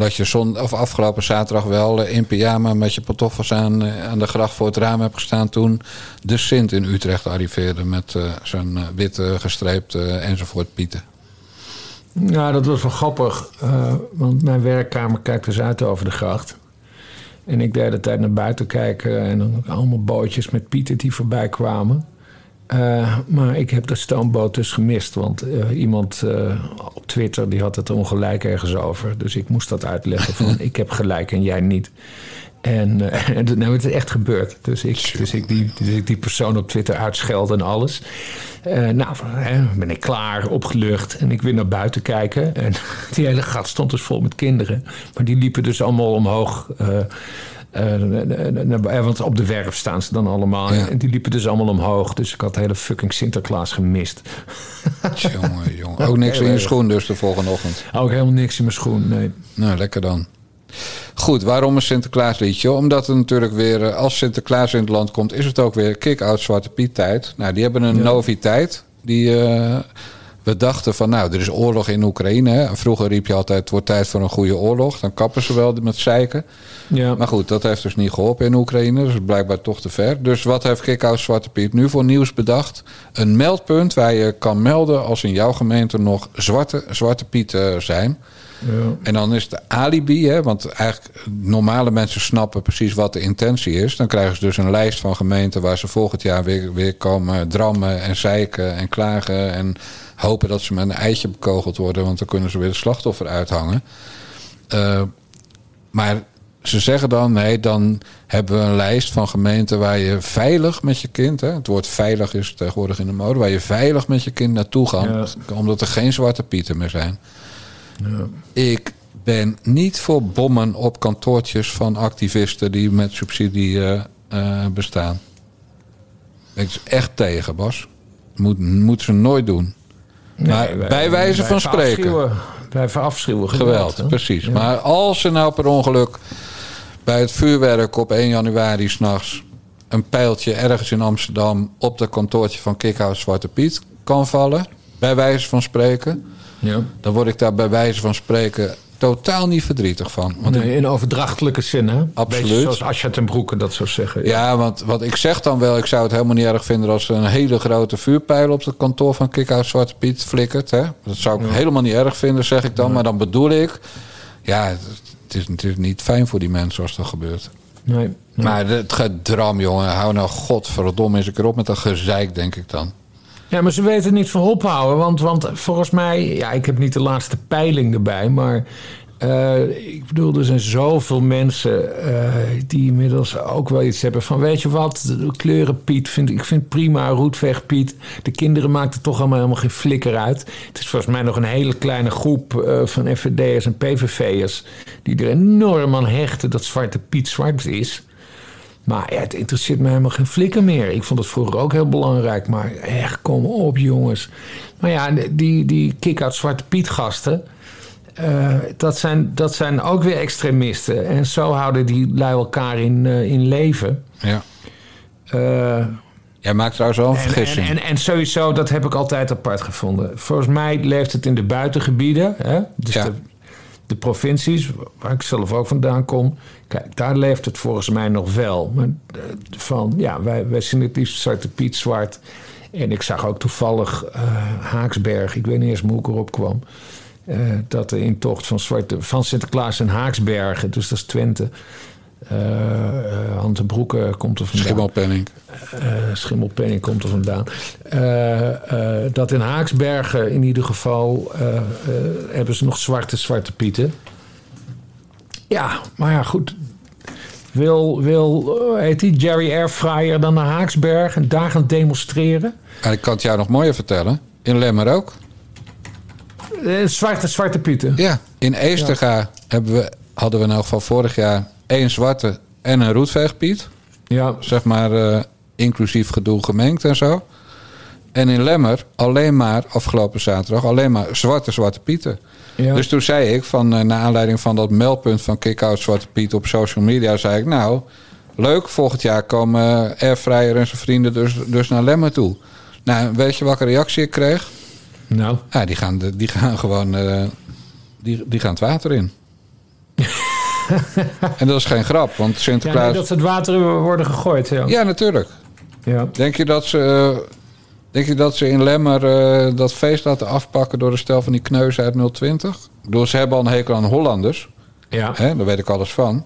Dat je zon, of afgelopen zaterdag wel eh, in pyjama met je pantoffels aan, eh, aan de gracht voor het raam hebt gestaan toen de Sint in Utrecht arriveerde met eh, zijn witte gestreepte enzovoort pieten. Ja, dat was wel grappig. want mijn werkkamer kijkt dus uit over de gracht. En ik de hele tijd naar buiten kijken. En dan allemaal bootjes met pieten die voorbij kwamen. Eh, maar ik heb de stoomboot dus gemist. Want eh, iemand eh, op Twitter die had het ongelijk ergens over. Dus ik moest dat uitleggen van ik heb gelijk en jij niet. En, nou, het is echt gebeurd. Dus ik, dus ik, die, dus ik die persoon op Twitter uitscheld en alles. Nou, hè, ben ik klaar, opgelucht. En ik weer naar buiten kijken. En die hele gat stond dus vol met kinderen. Maar die liepen dus allemaal omhoog. Eh, eh, naar- want op de werf staan ze dan allemaal. Ja. En die liepen dus allemaal omhoog. Dus ik had de hele fucking Sinterklaas gemist. jongen, jongen. Ook niks in je schoen dus de volgende ochtend. Ook helemaal niks in mijn schoen, nee. Nou, lekker dan. Goed, waarom een Sinterklaasliedje? Omdat er natuurlijk weer, eh, als Sinterklaas in het land komt, is het ook weer kick-out Zwarte Piet tijd. Nou, die hebben een Ja. noviteit. Die, eh, we dachten van, nou, er is oorlog in Oekraïne. Vroeger riep je altijd, het wordt tijd voor een goede oorlog. Dan kappen ze wel met zeiken. Ja. Maar goed, dat heeft dus niet geholpen in Oekraïne. Dus blijkbaar toch te ver. Dus wat heeft Kickhouse Zwarte Piet nu voor nieuws bedacht? Een meldpunt waar je kan melden als in jouw gemeente nog zwarte, zwarte Pieten zijn. Ja. En dan is de alibi, hè, want eigenlijk normale mensen snappen precies wat de intentie is. Dan krijgen ze dus een lijst van gemeenten waar ze volgend jaar weer, weer komen drammen en zeiken en klagen. En hopen dat ze met een eitje bekogeld worden, want dan kunnen ze weer de slachtoffer uithangen. Eh, maar ze zeggen dan, nee, dan hebben we een lijst van gemeenten waar je veilig met je kind, hè, het woord veilig is tegenwoordig in de mode, waar je veilig met je kind naartoe gaat, omdat er geen zwarte pieten meer zijn. Ik ben niet voor bommen op kantoortjes van activisten die met subsidie eh, eh, bestaan. Ben ik dus echt tegen, Bas. Moet, moet ze nooit doen. maar wij- bij wijze wij van spreken. Wij verafschuwen geweld. Geweld, precies. Ja. Maar als er nou per ongeluk bij het vuurwerk op 1 januari s'nachts een pijltje ergens in Amsterdam op de kantoortje van Kickhouse Zwarte Piet kan vallen, bij wijze van spreken, Ja. dan word ik daar bij wijze van spreken totaal niet verdrietig van. Want Nee, in overdrachtelijke zin, hè? Absoluut. Beetje zoals Asja ten Broeke dat zou zeggen. Ja, want wat ik zeg dan wel, ik zou het helemaal niet erg vinden als er een hele grote vuurpijl op het kantoor van Kickhouse Zwarte Piet flikkert. Hè? Dat zou ik helemaal niet erg vinden, zeg ik dan. Maar dan bedoel ik, ja, het het is natuurlijk niet fijn voor die mensen als dat gebeurt. Nee. nee. Maar het gedram, jongen, hou nou godverdomme eens een keer op met dat gezeik, denk ik dan. Ja, maar ze weten niet van ophouden. Want, want volgens mij, ja, ik heb niet de laatste peiling erbij, maar eh, ik bedoel, er zijn zoveel mensen eh, die inmiddels ook wel iets hebben van, weet je wat, kleuren Piet, vind, ik vind prima, roetweg Piet. De kinderen maken er toch allemaal helemaal geen flikker uit. Het is volgens mij nog een hele kleine groep eh, van FVD'ers en PVV'ers die er enorm aan hechten dat Zwarte Piet zwart is. Maar ja, het interesseert me helemaal geen flikker meer. Ik vond het vroeger ook heel belangrijk. Maar echt, kom op jongens. Maar ja, die, die kick-out Zwarte Piet gasten... eh, dat, zijn, dat zijn ook weer extremisten. En zo houden die lui elkaar in, eh, in leven. Ja. Eh, Jij maakt trouwens wel een en, vergissing. en, en, en sowieso, dat heb ik altijd apart gevonden. Volgens mij leeft het in de buitengebieden. Hè? Dus Ja. de, de provincies, waar ik zelf ook vandaan kom. Kijk, daar leeft het volgens mij nog wel. Eh, van, ja, wij, wij zien het liefst Zwarte Piet zwart. En ik zag ook toevallig eh, Haaksberg. Ik weet niet eens hoe ik erop kwam. eh, dat de intocht van, Zwarte, van Sinterklaas en Haaksbergen, dus dat is Twente. Hand en Broeke komt er vandaan. Schimmelpenning. Eh, Schimmelpenning komt er vandaan. Eh, dat in Haaksbergen in ieder geval hebben ze nog zwarte Zwarte Pieten. Ja, maar ja, goed. Wil, wil heet die, Jerry Airfryer dan naar Haaksberg en daar gaan demonstreren? En ik kan het jou nog mooier vertellen. In Lemmer ook. Zwarte Zwarte Pieten. Ja, in Eesterga hebben we, hadden we in elk geval vorig jaar één zwarte en een roetveegpiet. Ja, Zeg maar eh, inclusief gedoe gemengd en zo. En in Lemmer alleen maar, afgelopen zaterdag, alleen maar zwarte Zwarte Pieten. ja. Dus toen zei ik, van, eh, naar aanleiding van dat meldpunt van Kick-Out Zwarte Piet op social media, zei ik, nou, leuk, volgend jaar komen Airfryer en zijn vrienden dus, dus naar Lemmer toe. Nou, weet je welke reactie ik kreeg? nou, Ja, die gaan, de- die gaan gewoon, eh, die, die gaan het water in. En dat is geen grap, want Ja, Sinterklaas... nee, dat ze het water worden gegooid. Ja. Ja, natuurlijk. Ja. Denk je dat ze, eh, denk je dat ze in Lemmer eh, dat feest laten afpakken door de stel van die kneuzen uit 020? Ik bedoel, ze hebben al een hekel aan Hollanders. Ja. Hè, daar weet ik alles van.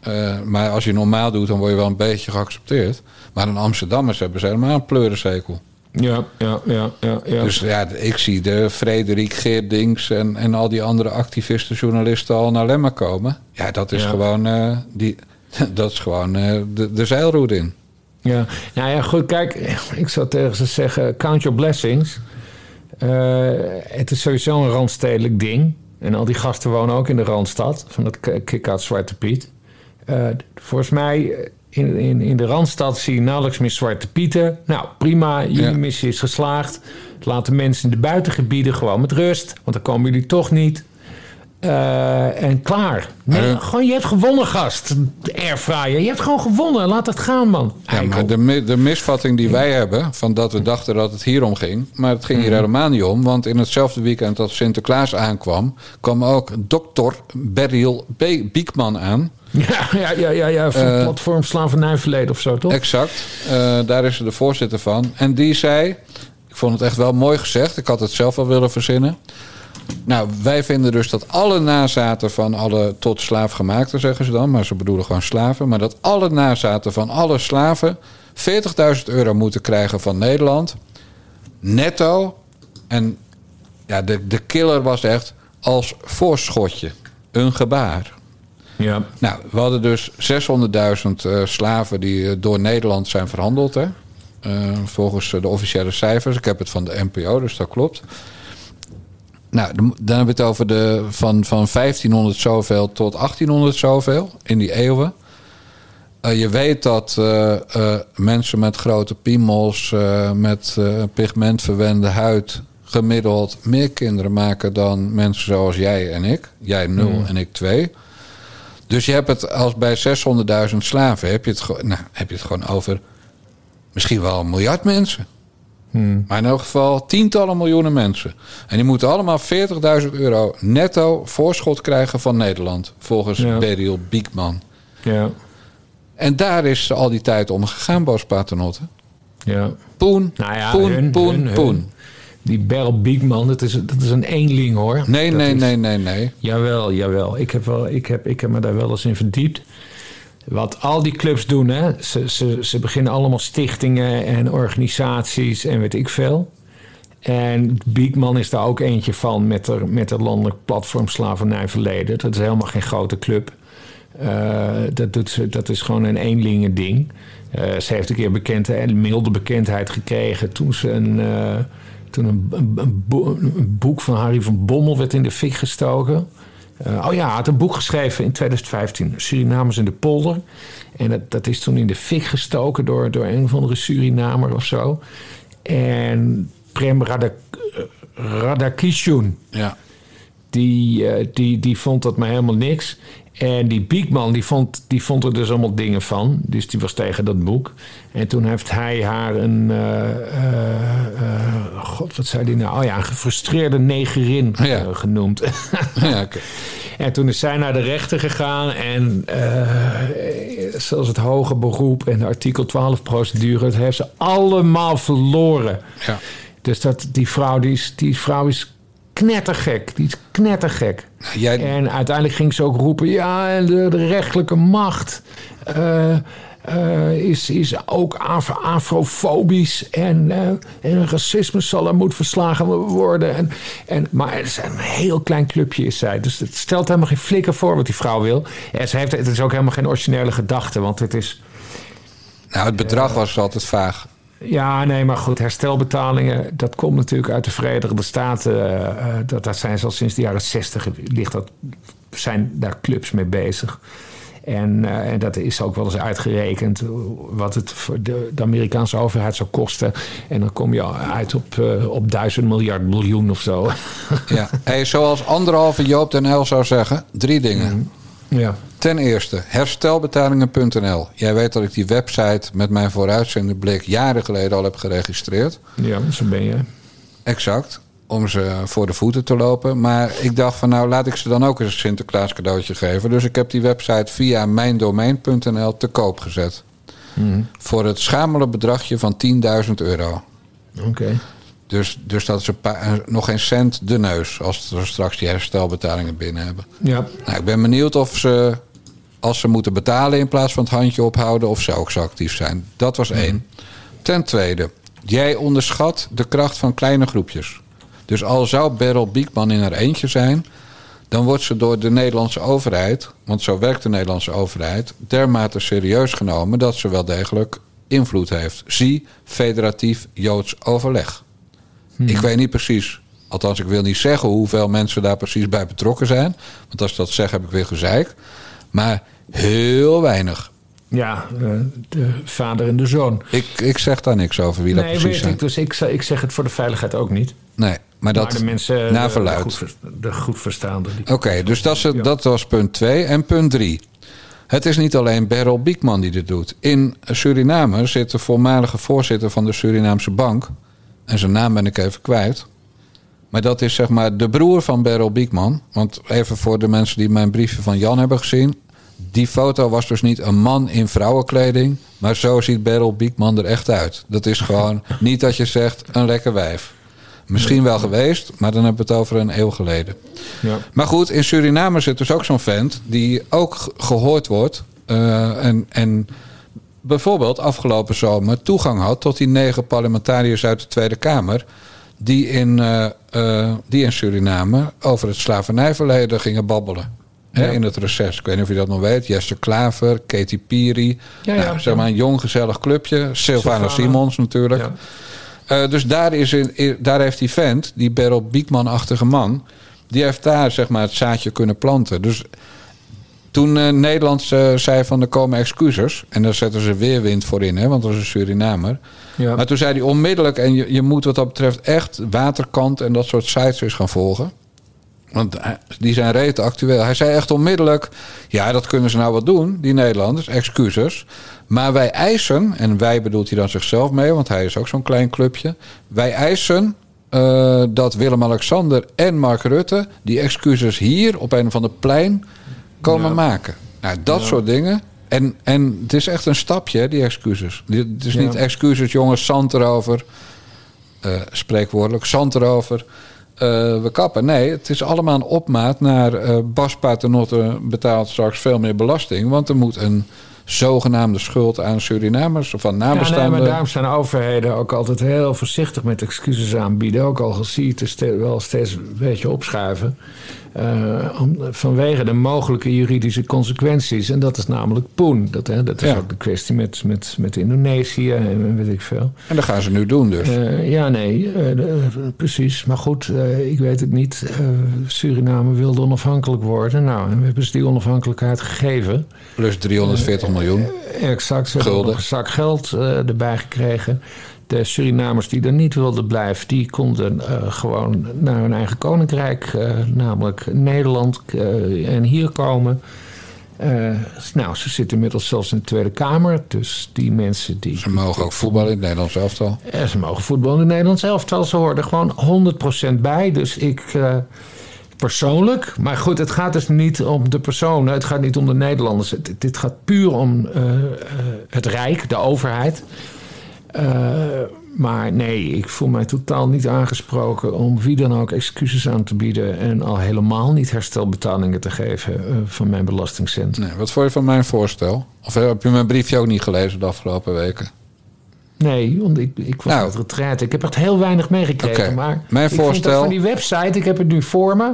Eh, maar als je normaal doet, dan word je wel een beetje geaccepteerd. Maar in Amsterdammers hebben ze helemaal een pleurensekel. Ja, ja, ja, ja, ja. Dus ja, ik zie de Frederik Geerdings en, en al die andere activisten, journalisten al naar Lemmer komen. Ja, dat is Ja. gewoon, eh, die, dat is gewoon eh, de, de zeilroute in. Ja, nou ja, goed, kijk, ik zou tegen ze zeggen, count your blessings. Eh, het is sowieso een randstedelijk ding. En al die gasten wonen ook in de Randstad, van dat kick-out Zwarte Piet. Volgens mij, in, in, in de Randstad zie je nauwelijks meer Zwarte Pieten. Nou, prima, jullie Ja. missie is geslaagd. Laat de mensen in de buitengebieden gewoon met rust, want dan komen jullie toch niet. Eh, en klaar. Nee, Eh. gewoon, je hebt gewonnen, gast. Airfryer. Je hebt gewoon gewonnen. Laat het gaan, man. Ja, Eikel. maar de, de misvatting die wij hebben, van dat we dachten dat het hier om ging, maar het ging hier Mhm. helemaal niet om. Want in hetzelfde weekend dat Sinterklaas aankwam, kwam ook dokter Beryl B. Biekman aan. Ja, ja, ja, ja, ja van Eh, platform Slavernijverleden of zo, toch? Exact. Eh, daar is ze de voorzitter van. En die zei, ik vond het echt wel mooi gezegd, ik had het zelf wel willen verzinnen. Nou, wij vinden dus dat alle nazaten van alle tot slaafgemaakten, zeggen ze dan, maar ze bedoelen gewoon slaven, maar dat alle nazaten van alle slaven 40.000 euro moeten krijgen van Nederland, netto. En ja, de, de killer was echt als voorschotje, een gebaar. Ja. Nou, we hadden dus 600.000 eh, slaven die eh, door Nederland zijn verhandeld. Hè? Eh, volgens de officiële cijfers. Ik heb het van de NPO, dus dat klopt. Nou, dan hebben we het over de, van, van 1500 zoveel tot 1800 zoveel in die eeuwen. Je weet dat mensen met grote piemels, met pigmentverwende huid, gemiddeld meer kinderen maken dan mensen zoals jij en ik. Jij nul en ik twee. Dus je hebt het als bij 600.000 slaven heb je, het, nou, heb je het gewoon over misschien wel een miljard mensen. Maar in elk geval tientallen miljoenen mensen. En die moeten allemaal 40.000 euro netto voorschot krijgen van Nederland. Volgens Ja. Beryl Biekman. Ja. En daar is al die tijd om gegaan, Bas Paternotte. Ja. Poen, Nou ja, poen, hun, poen, hun, hun. Die Beryl Biekman, dat is, dat is een eenling hoor. Nee, Dat nee, is- nee, nee, nee. Jawel, jawel. Ik heb, wel, ik, heb, ik heb me daar wel eens in verdiept. Wat al die clubs doen, hè? Ze, ze, ze beginnen allemaal stichtingen en organisaties en weet ik veel. En Biekman is daar ook eentje van met de, met het landelijk platform Slavernij Verleden. Dat is helemaal geen grote club. Eh, dat, doet ze, dat is gewoon een eenlingen ding. Eh, ze heeft een keer bekend, milde bekendheid gekregen toen ze een, eh, toen een, een, een bo- een boek van Harry van Bommel werd in de fik gestoken. Eh, oh ja, hij had een boek geschreven in 2015, Surinamers in de polder. En dat, dat is toen in de fik gestoken door, door een of andere Surinamer of zo. En Prem Radak, Radakishun, Ja. die, eh, die, die vond dat maar helemaal niks. En die Biekman, die vond, die vond er dus allemaal dingen van. Dus die was tegen dat boek. En toen heeft hij haar een... eh, eh, eh, God, wat zei hij nou? Oh ja, een gefrustreerde negerin Ja. genoemd. ja oké. En toen is zij naar de rechter gegaan en zoals het hoge beroep en de artikel 12 procedure, dat heeft ze allemaal verloren. Ja. Dus dat, die, vrouw, die, is, die vrouw is knettergek. Die is knettergek. Jij, En uiteindelijk ging ze ook roepen: ja, en de, de rechtelijke macht eh, eh, is, is ook af- afrofobisch. En, eh, en racisme zal er moet verslagen worden. En, en, maar het is een heel klein clubje, is zij. Dus het stelt helemaal geen flikker voor wat die vrouw wil. En ze heeft, het is ook helemaal geen originele gedachte, want het is. nou, het bedrag was altijd vaag. Ja, nee, maar goed, herstelbetalingen, dat komt natuurlijk uit de Verenigde Staten. eh, dat, daar zijn ze al sinds de jaren zestig, ligt dat, zijn daar clubs mee bezig. En, eh, en dat is ook wel eens uitgerekend wat het voor de, de Amerikaanse overheid zou kosten. En dan kom je uit op, op duizend miljard miljoen of zo. Ja. Hey, zoals anderhalve Joop den Uyl zou zeggen, drie dingen. Ja. Ten eerste, herstelbetalingen.nl. Jij weet dat ik die website met mijn vooruitziende blik jaren geleden al heb geregistreerd. ja, zo ben je. Exact. om ze voor de voeten te lopen. Maar ik dacht van nou laat ik ze dan ook eens een Sinterklaas cadeautje geven. Dus ik heb die website via mijndomein.nl te koop gezet. Voor het schamele bedragje van 10.000 euro. Oké. Dus, dus dat is een paar, eh, nog geen cent de neus als we straks die herstelbetalingen binnen hebben. Ja. Nou, ik ben benieuwd of ze, als ze moeten betalen in plaats van het handje ophouden, of ze ook zo actief zijn. Dat was één. Ten tweede, jij onderschat de kracht van kleine groepjes. Dus al zou Beryl Biekman in haar eentje zijn, dan wordt ze door de Nederlandse overheid, want zo werkt de Nederlandse overheid, dermate serieus genomen dat ze wel degelijk invloed heeft. Zie federatief Joods overleg. Ik weet niet precies, althans ik wil niet zeggen hoeveel mensen daar precies bij betrokken zijn. Want als ik dat zeg heb ik weer gezeik. Maar heel weinig. Ja, eh, de vader en de zoon. Ik, ik zeg daar niks over wie dat nee, precies weet zijn. ik. Dus ik, zeg- ik zeg het voor de veiligheid ook niet. Nee, maar dat maar de mensen, na de, verluid. de goed, vers- de goed verstaande. Oké, dus dat, is Ja. dat was punt 2. En punt 3. Het is niet alleen Beryl Biekman die dit doet. In Suriname zit de voormalige voorzitter van de Surinaamse bank. En zijn naam ben ik even kwijt. Maar dat is zeg maar de broer van Beryl Biekman. Want even voor de mensen die mijn briefje van Jan hebben gezien. Die foto was dus niet een man in vrouwenkleding. Maar zo ziet Beryl Biekman er echt uit. Dat is gewoon niet dat je zegt een lekker wijf. Misschien wel geweest, maar dan hebben we het over een eeuw geleden. ja. Maar goed, in Suriname zit dus ook zo'n vent die ook ge- gehoord wordt. eh, en, en bijvoorbeeld afgelopen zomer toegang had tot die negen parlementariërs uit de Tweede Kamer. Die in, eh, eh, die in Suriname over het slavernijverleden gingen babbelen. Hè, in het reces. Ik weet niet of je dat nog weet. Jesse Klaver, Katy Piri. Ja, ja. Nou, zeg maar een jong gezellig clubje. Sylvana. Simons natuurlijk. Eh, dus daar, is in, in- daar heeft die vent, die Beryl Biekman-achtige man... die heeft daar zeg maar, het zaadje kunnen planten. Dus toen eh, Nederland eh, zei van er komen excuses... en daar zetten ze weer wind voor in, hè, want dat is een Surinamer... Ja. maar toen zei hij onmiddellijk... en je, je moet wat dat betreft echt Waterkant en dat soort sites eens gaan volgen... Want hij- die zijn reet actueel. Hij zei echt onmiddellijk: ja, dat kunnen ze nou wel doen, die Nederlanders, excuses. Maar wij eisen, en wij bedoelt hij dan zichzelf mee, want hij is ook zo'n klein clubje. Wij eisen eh, dat Willem-Alexander en Mark Rutte die excuses hier op een of ander plein komen Ja. maken. Nou, dat soort dingen. En, en het is echt een stapje, hè, die excuses. Het is Ja. niet excuses, jongens, zand erover. Eh, spreekwoordelijk, zand erover. Eh, we kappen. Nee, het is allemaal een opmaat naar eh Bas Paternotte betaalt straks veel meer belasting. Want er moet een zogenaamde schuld aan Surinamers of van Ja, nee, nabestaanden. maar daarom zijn overheden ook altijd heel voorzichtig met excuses aanbieden. Ook al zie je het wel steeds een beetje opschuiven. Om, vanwege de mogelijke juridische consequenties. En dat is namelijk poen. Dat, hè, dat is Ja. ook de kwestie met, met, met Indonesië en weet ik veel. En dat gaan ze nu doen dus. Eh, ja, nee, eh, precies. Maar goed, ik weet het niet. Suriname wilde onafhankelijk worden. Nou, en we hebben ze die onafhankelijkheid gegeven. Plus 340 miljoen. Exact, ze hebben Gulden. nog een zak geld erbij gekregen. De Surinamers die er niet wilden blijven, die konden eh, gewoon naar hun eigen koninkrijk, eh, namelijk Nederland, eh, en hier komen. Nou, ze zitten inmiddels zelfs in de Tweede Kamer. Dus die mensen die. Ze mogen ook voetballen in het Nederlands elftal. Ze mogen voetballen in het Nederlands elftal. Ze horen er gewoon 100% bij. Dus ik persoonlijk. Maar goed, het gaat dus niet om de personen. Het gaat niet om de Nederlanders. Het- dit gaat puur om het Rijk, de overheid. Eh, maar nee, ik voel mij totaal niet aangesproken om wie dan ook excuses aan te bieden. En al helemaal niet herstelbetalingen te geven eh, van mijn belastingcent. Nee, wat vond je van mijn voorstel? Of heb je mijn briefje ook niet gelezen de afgelopen weken? Nee, want ik, ik was Nou. retraite. Ik heb echt heel weinig meegekregen. Maar mijn ik vind voorstel- dat van die website, ik heb het nu voor me.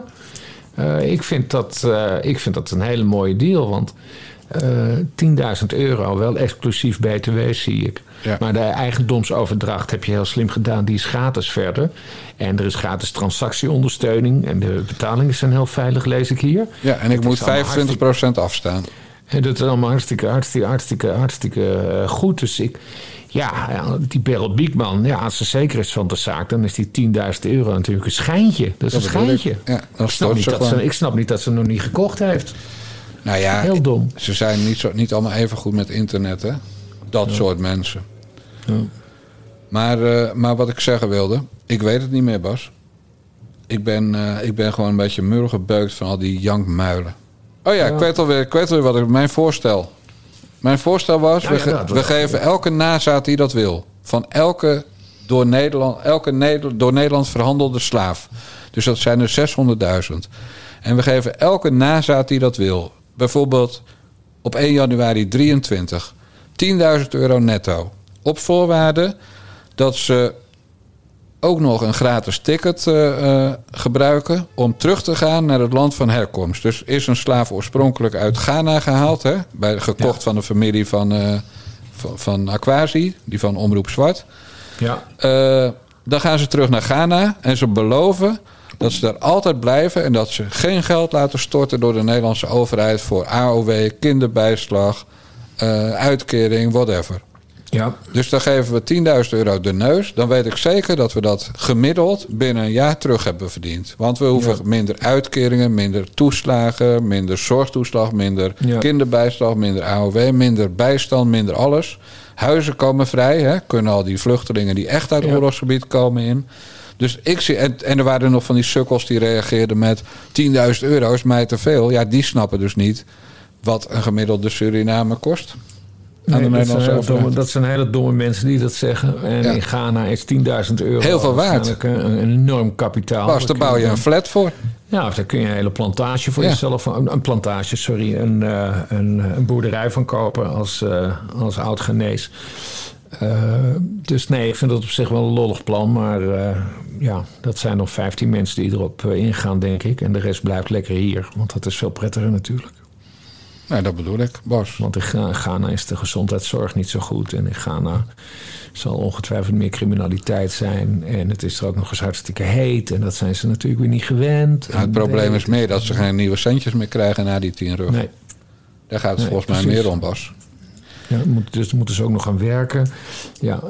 Eh, ik, vind dat, eh, ik vind dat een hele mooie deal. Want eh 10.000 euro, wel exclusief BTW zie ik. Ja. Maar de eigendomsoverdracht heb je heel slim gedaan. Die is gratis verder. En er is gratis transactieondersteuning. En de betalingen zijn heel veilig, lees ik hier. Ja, en ik moet is allemaal 25% afstaan. en dat is allemaal hartstikke, hartstikke, hartstikke, hartstikke eh, goed. Dus ik, ja, die Beryl Biekman, ja, als ze zeker is van de zaak, dan is die 10.000 euro natuurlijk een schijntje. Dat is een bedoel ik. schijntje. Ja, ik, snap niet dat ze, ik snap niet dat ze nog niet gekocht heeft. Nou ja, Heel dom. ze zijn niet, zo, niet allemaal even goed met internet, hè? Dat soort mensen. Ja. Maar, eh, maar wat ik zeggen wilde, ik weet het niet meer, Bas. Ik ben, eh, ik ben gewoon een beetje murgebeukt van al die jankmuilen. Oh ja, Ja. Ik, weet alweer, ik weet alweer wat ik... Mijn voorstel. Mijn voorstel was... We, ge- we geven elke nazaat die dat wil. Van elke door Nederland, elke Neder- door Nederland verhandelde slaaf. Dus dat zijn er 600.000. En we geven elke nazaat die dat wil. Bijvoorbeeld op 1 januari 23. 10.000 euro netto. Op voorwaarde dat ze ook nog een gratis ticket eh, eh, gebruiken om terug te gaan naar het land van herkomst. Dus is een slaaf oorspronkelijk uit Ghana gehaald, hè? Bij, gekocht van de familie van, eh, van, van Aquasi, die van Omroep Zwart. Ja. Dan gaan ze terug naar Ghana en ze beloven dat ze daar altijd blijven en dat ze geen geld laten storten door de Nederlandse overheid voor AOW, kinderbijslag, eh, uitkering, whatever. Ja. Dus dan geven we 10.000 euro de neus. Dan weet ik zeker dat we dat gemiddeld binnen een jaar terug hebben verdiend. Want we hoeven minder uitkeringen, minder toeslagen, minder zorgtoeslag, minder Ja. kinderbijslag, minder AOW, minder bijstand, minder alles. Huizen komen vrij, hè? kunnen al die vluchtelingen die echt uit Ja. oorlogsgebied komen in. Dus ik zie, en, en er waren nog van die sukkels die reageerden met 10.000 euro is mij te veel. Ja, die snappen dus niet wat een gemiddelde Suriname kost. Aan de dat, zijn domme, dat zijn hele domme mensen die dat zeggen. En Ja. in Ghana is 10.000 euro Heel veel waard. Een, een enorm kapitaal. Bas, daar bouw je een flat voor. Ja, of daar kun je een hele plantage voor Ja. jezelf... Een, een plantage, sorry. Een, eh, een, een boerderij van kopen als, eh als oud Genees. Eh, dus nee, ik vind dat op zich wel een lollig plan. Maar eh, ja, dat zijn nog 15 mensen die erop eh, ingaan, denk ik. En de rest blijft lekker hier. Want dat is veel prettiger natuurlijk. Nee, dat bedoel ik, Bas. Want in Ghana is de gezondheidszorg niet zo goed. En in Ghana zal ongetwijfeld meer criminaliteit zijn. En het is er ook nog eens hartstikke heet. En dat zijn ze natuurlijk weer niet gewend. Nou, het probleem eh, is meer dat ze geen nieuwe centjes meer krijgen na die tien rug. Nee, Daar gaat het Nee, volgens mij precies. meer om, Bas. Ja, moet, dus moeten ze ook nog gaan werken. Ja,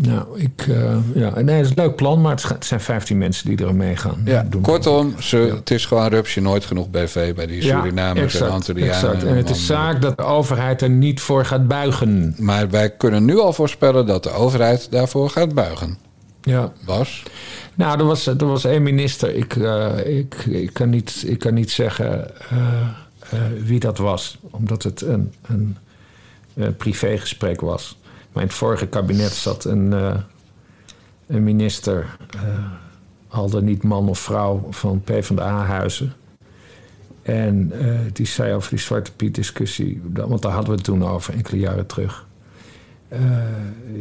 nou, ik... eh, ja, nee, het is een leuk plan, maar het, zijn 15 mensen die er mee gaan. Ja, doen. kortom, ze, het is gewoon rupsje nooit genoeg BV bij die Ja, Surinamers en Antillianen. exact. En het is zaak dat de overheid er niet voor gaat buigen. Maar wij kunnen nu al voorspellen dat de overheid daarvoor gaat buigen. Ja. Bas? Nou, er was, er was één minister. Ik, eh, ik, ik, kan, niet, ik kan niet zeggen eh, wie dat was, omdat het een, een privégesprek was. Maar in het vorige kabinet zat een, eh, een minister, eh, al dan niet man of vrouw van PvdA-huizen. En eh, die zei over die Zwarte Piet-discussie, want daar hadden we het toen over enkele jaren terug. Eh,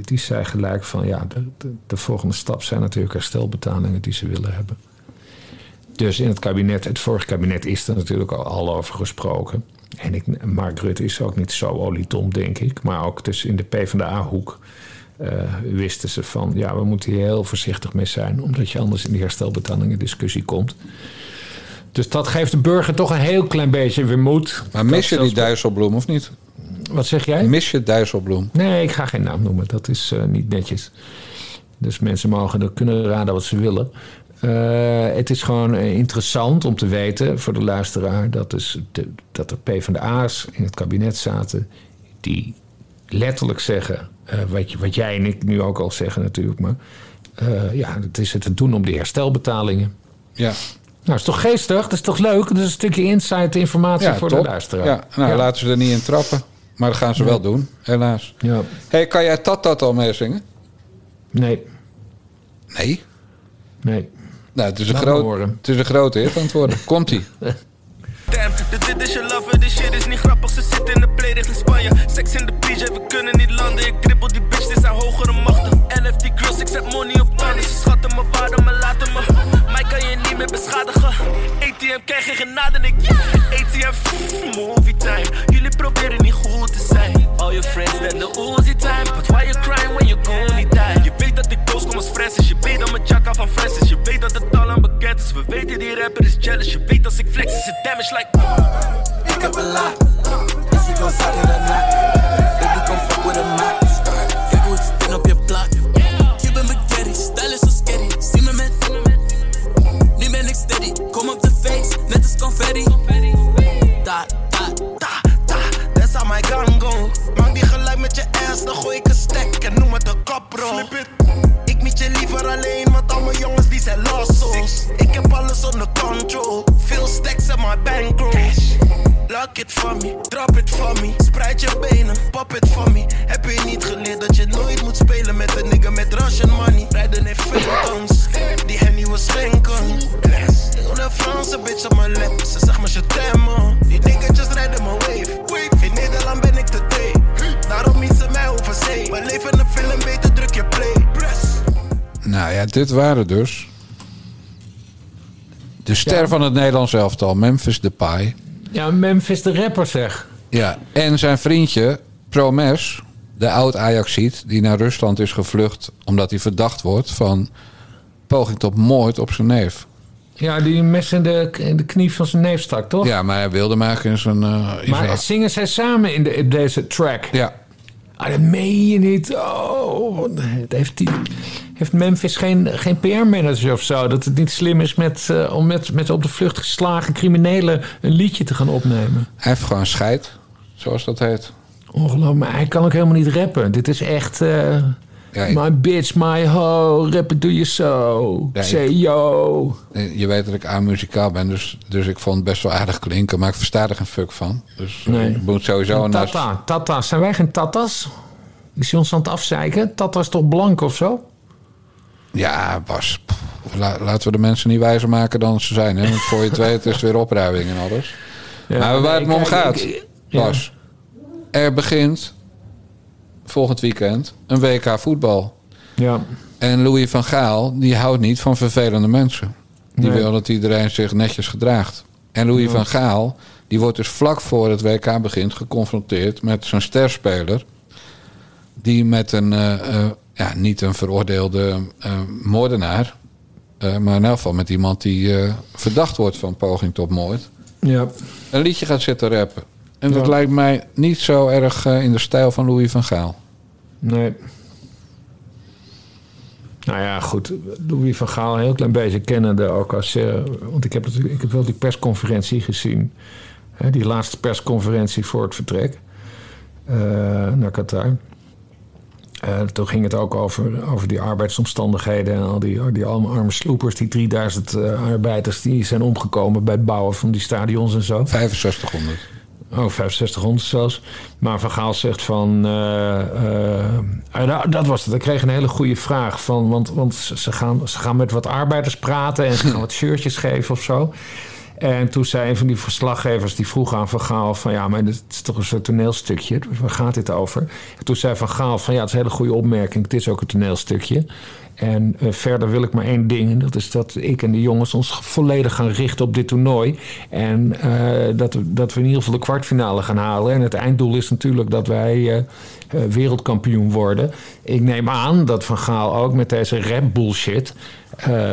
die zei gelijk van ja, de, de, de volgende stap zijn natuurlijk herstelbetalingen die ze willen hebben. Dus in het kabinet, het vorige kabinet is er natuurlijk al over gesproken. En ik, Mark Rutte is ook niet zo olietom, denk ik. Maar ook dus in de PvdA-hoek eh, wisten ze van... ja, we moeten hier heel voorzichtig mee zijn... omdat je anders in die herstelbetalingen discussie komt. Dus dat geeft de burger toch een heel klein beetje weer moed. Maar mis je die Dijsselbloem of niet? Wat zeg jij? Mis je Dijsselbloem? Nee, ik ga geen naam noemen. Dat is eh, niet netjes. Dus mensen mogen er kunnen raden wat ze willen. Eh, het is gewoon eh, interessant om te weten voor de luisteraar dat, dus de, dat er PvdA's in het kabinet zaten die letterlijk zeggen, eh, wat, je, wat jij en ik nu ook al zeggen natuurlijk, maar ja, het is het te doen om die herstelbetalingen. Ja, Nou, is toch geestig? Dat is toch leuk? Dat is een stukje insight informatie ja voor top. de luisteraar. Ja, nou, ja. laten ze er niet in trappen. Maar dat gaan ze wel doen, helaas. Ja. hey, kan jij Tat Tat al meezingen? Nee, Nee. nee. Nou, het is, een groot, horen. het is een grote hit aan het worden. Komt-ie. Damn, dit, dit is je lover, die shit is niet grappig. Ze zit in de play richting Spanje. Seks in de PJ, we kunnen niet landen. Ik dribbel die bitch, dit zijn hogere machten. NFT girls, ik zet money op tanden. Ze schatten me waarde, maar laten me. Mij kan je niet meer beschadigen. ATM krijg je genade, ik. ATM, movie time. Jullie proberen niet goed te zijn. All your friends stand the Uzi time. But why you crying when you gonna die? Je weet dat ik boos kom als Francis. Je weet dat mijn jacka van Francis. We weten die rapper is jealous. Je weet als ik flex is het damage like. Ik heb een laag. Is je gon zakken daarna? Dit waren dus... De ster van het Nederlands elftal, Memphis Depay. Ja, Memphis de rapper zeg. Ja, en zijn vriendje Promes, de oud-Ajaxiet... die naar Rusland is gevlucht omdat hij verdacht wordt... van poging tot moord op zijn neef. Ja, die mes in de, in de knie van zijn neef stak, toch? Ja, maar hij wilde maken in zijn... eh, Maar zingen zij samen in, de, in deze track? Ja, Ah, dat meen je niet. Oh, heeft, die, heeft Memphis geen, geen PR-manager of zo? Dat het niet slim is met, eh, om met, met op de vlucht geslagen criminelen een liedje te gaan opnemen. hij heeft gewoon scheid, zoals dat heet. Ongelooflijk, maar hij kan ook helemaal niet rappen. Dit is echt... eh, Ja, ik- my bitch, my ho, rappen doe je zo. Ja, Say ik- yo. Je weet dat ik amuzikaal ben, dus, dus ik vond het best wel aardig klinken. Maar ik versta er geen fuck van. Dus eh, Nee. ik moet sowieso naar... Tata, tata. Zijn wij geen tatas? Is hij ons aan het afzeiken? Tata is toch blank of zo? Ja, Bas, pff, la- laten we de mensen niet wijzer maken dan ze zijn. Hè? Want voor je het weet is het weer opruiming en alles. Ja, maar waar het me om kijk, gaat, ik- ja. Bas. Er begint volgend weekend een WK voetbal. Ja. En Louis van Gaal, die houdt niet van vervelende mensen. Die Nee. wil dat iedereen zich netjes gedraagt. En Louis van Gaal, die wordt dus vlak voor het WK begint geconfronteerd met zo'n sterspeler. Die met een, eh, eh, ja, niet een veroordeelde eh, moordenaar, maar in elk geval met iemand die verdacht wordt van poging tot moord, Ja. een liedje gaat zitten rappen. En dat Ja. lijkt mij niet zo erg eh, in de stijl van Louis van Gaal. Nee. Nou ja, goed. Louis van Gaal een heel klein beetje kennende ook als... eh, want ik heb, natuurlijk, ik heb wel die persconferentie gezien. Hè, die laatste persconferentie voor het vertrek eh, naar Qatar. Toen ging het ook over, over die arbeidsomstandigheden en al die, die allemaal arme sloepers. Die 3000 eh, arbeiders die zijn omgekomen bij het bouwen van die stadions en zo. 6500. Oh, 6500 zelfs. Maar Van Gaal zegt van... nou, dat was het. Ik kreeg een hele goede vraag. Van, want want ze, gaan, ze gaan met wat arbeiders praten... en ze gaan wat shirtjes geven of zo. En toen zei een van die verslaggevers... die vroeg aan Van Gaal van... ja, maar dit is toch een soort toneelstukje? Waar gaat dit over? En toen zei Van Gaal van... ja, het is een hele goede opmerking. Het is ook een toneelstukje. En eh, verder wil ik maar één ding. En dat is dat ik en de jongens ons volledig gaan richten op dit toernooi. En eh, dat, we, dat we in ieder geval de kwartfinale gaan halen. En het einddoel is natuurlijk dat wij eh, wereldkampioen worden. Ik neem aan dat Van Gaal ook met deze rap bullshit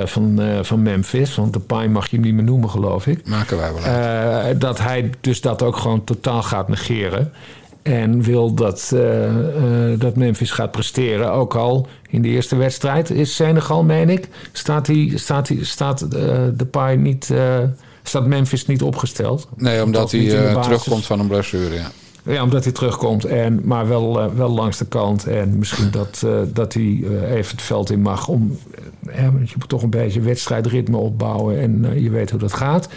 van, van Memphis... want de Pai mag je hem niet meer noemen, geloof ik... Maken wij wel uit. dat hij dus dat ook gewoon totaal gaat negeren. En wil dat, eh, eh, dat Memphis gaat presteren. Ook al in de eerste wedstrijd is Senegal, meen ik. Staat, die, staat, die, staat eh, de paai niet. staat Memphis niet opgesteld? Nee, omdat hij terugkomt van een blessure, ja. Ja, omdat hij terugkomt. En, maar wel, wel langs de kant. En misschien dat, dat hij even het veld in mag. Om, hè, want je moet toch een beetje wedstrijdritme opbouwen. En je weet hoe dat gaat.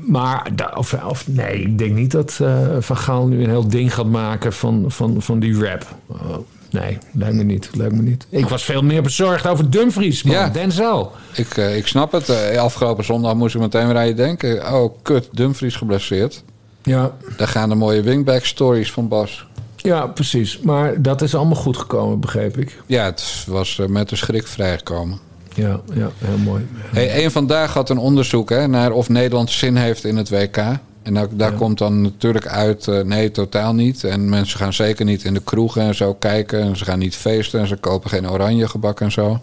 Maar, of, of nee, ik denk niet dat eh, Van Gaal nu een heel ding gaat maken van, van, van die rap. Oh, nee, lijkt me niet. Lijkt me niet. Ik was veel meer bezorgd over Dumfries, man. Ja. Denzel. Ik, eh, ik snap het. Eh, afgelopen zondag moest ik meteen weer aan je denken. Oh, kut, Dumfries geblesseerd. Ja. Daar gaan de mooie wingback stories van Bas. ja, precies. Maar dat is allemaal goed gekomen, begreep ik. Ja, het was met de schrik vrijgekomen. Ja, ja heel mooi. Hey, een vandaag had een onderzoek hè, naar of Nederland zin heeft in het WK. En daar, daar komt dan natuurlijk uit, eh, nee, totaal niet. En mensen gaan zeker niet in de kroegen en zo kijken. En ze gaan niet feesten en ze kopen geen oranje gebak en zo.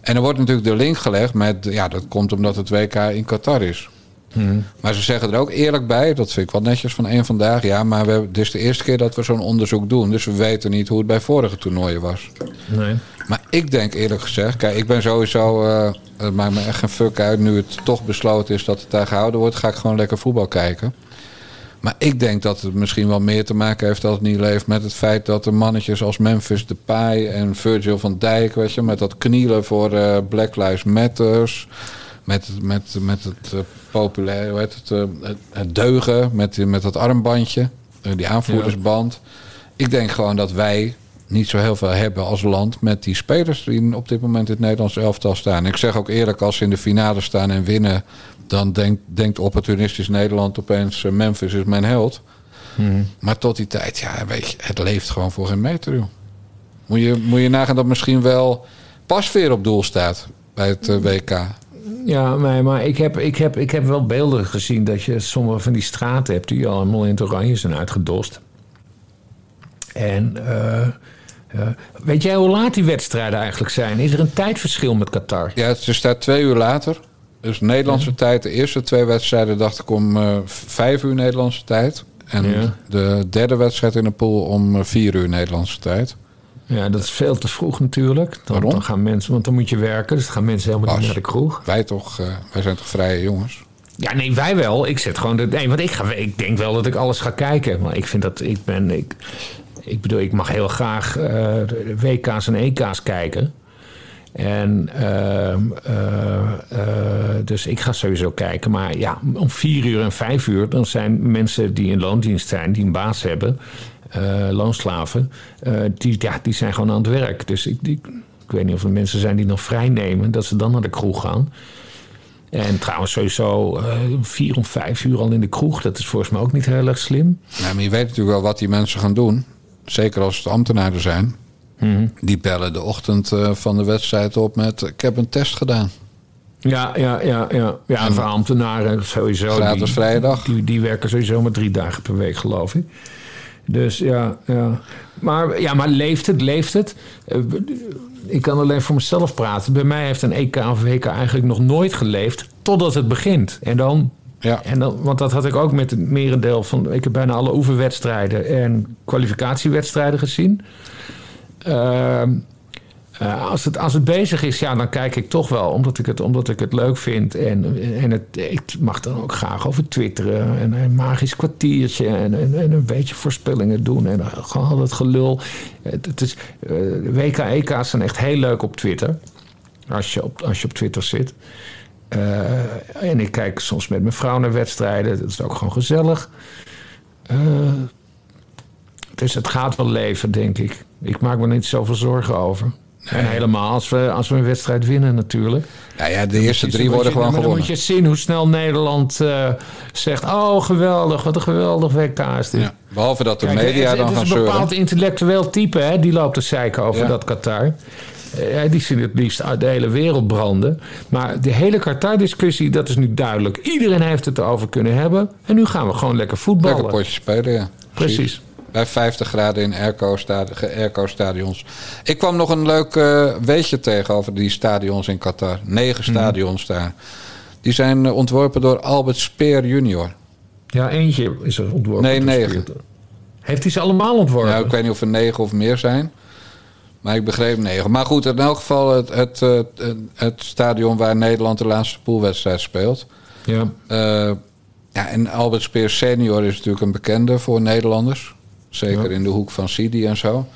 En er wordt natuurlijk de link gelegd met, ja, dat komt omdat het WK in Qatar is. Maar ze zeggen er ook eerlijk bij, dat vind ik wel netjes van één vandaag. Ja, maar we, dit is de eerste keer dat we zo'n onderzoek doen. Dus we weten niet hoe het bij vorige toernooien was. Nee. Maar ik denk eerlijk gezegd, kijk, ik ben sowieso. eh, het maakt me echt geen fuck uit. Nu het toch besloten is dat het daar gehouden wordt, ga ik gewoon lekker voetbal kijken. Maar ik denk dat het misschien wel meer te maken heeft dat het niet leeft met het feit dat er mannetjes als Memphis Depay en Virgil van Dijk, weet je, met dat knielen voor eh, Black Lives Matters. met, met, met het uh, populair, hoe heet het, uh, het, deugen, met, met dat armbandje, die aanvoerdersband. Ik denk gewoon dat wij niet zo heel veel hebben als land met die spelers die op dit moment in het Nederlands elftal staan. Ik zeg ook eerlijk, als ze in de finale staan en winnen, dan denkt, denkt opportunistisch Nederland opeens: Memphis is mijn held. Hmm. Maar tot die tijd, ja, weet je, het leeft gewoon voor geen meter, joh. Moet je, moet je nagaan dat misschien wel Pasveer op doel staat bij het uh, WK. Ja, maar, maar ik, heb, ik, heb, ik heb wel beelden gezien dat je sommige van die straten hebt die allemaal in het oranje zijn uitgedost. En uh, uh, weet jij hoe laat die wedstrijden eigenlijk zijn? Is er een tijdverschil met Qatar? Ja, het staat twee uur later. Dus Nederlandse ja. tijd, de eerste twee wedstrijden dacht ik om uh, vijf uur Nederlandse tijd. En ja. de derde wedstrijd in de pool om vier uur Nederlandse tijd. Ja, dat is veel te vroeg natuurlijk. Dan, Waarom? Dan gaan mensen, want dan moet je werken. Dus dan gaan mensen helemaal Bas, niet naar de kroeg. Wij toch, uh, wij zijn toch vrije jongens? Ja, nee, wij wel. Ik zet gewoon de. Nee, want ik, ga, ik denk wel dat ik alles ga kijken. Maar ik vind dat ik ben. Ik, ik bedoel, ik mag heel graag de WK's en EK's kijken. En uh, dus ik ga sowieso kijken. Maar ja, om vier uur en vijf uur, dan zijn mensen die in loondienst zijn, die een baas hebben, loonslaven, die, ja, die zijn gewoon aan het werk. Dus ik, ik weet niet of er mensen zijn die nog vrij nemen, dat ze dan naar de kroeg gaan. En trouwens, sowieso uh, vier of vijf uur al in de kroeg, dat is volgens mij ook niet heel erg slim. Ja, maar je weet natuurlijk wel wat die mensen gaan doen. Zeker als het ambtenaren zijn. Mm-hmm. Die bellen de ochtend uh, van de wedstrijd op met: Ik heb een test gedaan. Ja, ja, ja, ja. ja en voor ambtenaren sowieso. Gratis die, vrije dag. Die, die werken sowieso maar drie dagen per week, geloof ik. Dus ja, ja. Maar, ja, maar leeft het, leeft het? Uh, ik kan alleen voor mezelf praten. Bij mij heeft een EK of WK eigenlijk nog nooit geleefd totdat het begint. En dan, ja. en dan want dat had ik ook met het merendeel van... Ik heb bijna alle oefenwedstrijden en kwalificatiewedstrijden gezien. Uh, uh, als, het, als het bezig is, ja, dan kijk ik toch wel, omdat ik het, omdat ik het leuk vind. En, en het, ik mag dan ook graag over twitteren. En een magisch kwartiertje. En, en, en een beetje voorspellingen doen. En gewoon al het gelul. Het, is, uh, WK, EK's zijn echt heel leuk op Twitter. Als je op, als je op Twitter zit. Uh, en ik kijk soms met mijn vrouw naar wedstrijden. Dat is ook gewoon gezellig. dus het gaat wel leven, denk ik. Ik maak me niet zoveel zorgen over. Nee. En helemaal als we, als we een wedstrijd winnen natuurlijk. Ja, ja de eerste drie worden je, gewoon dan gewonnen. moet je zien hoe snel Nederland uh, zegt... oh, geweldig, wat een geweldig WK is dit. Ja, behalve dat de Kijk, media het, dan het gaan is een zeuren. bepaald intellectueel type, hè, die loopt te zeiken over Ja. dat Qatar. Uh, die zien het liefst uit de hele wereld branden. Maar de hele Qatar-discussie, dat is nu duidelijk. Iedereen heeft het erover kunnen hebben. En nu gaan we gewoon lekker voetballen. Lekker potje spelen, ja. Precies. Bij 50 graden in airco-stadions. Ik kwam nog een leuk uh, weetje tegen over die stadions in Qatar. Negen stadions mm. daar. Die zijn uh, ontworpen door Albert Speer junior. Ja, eentje is er ontworpen. Nee, negen. Heeft hij ze allemaal ontworpen? Nou, ik weet niet of er negen of meer zijn. Maar ik begreep negen. Maar goed, in elk geval het, het, het, het stadion waar Nederland de laatste poolwedstrijd speelt. Ja. Uh, ja, en Albert Speer senior is natuurlijk een bekende voor Nederlanders. Zeker ja. in de hoek van Sidi en zo.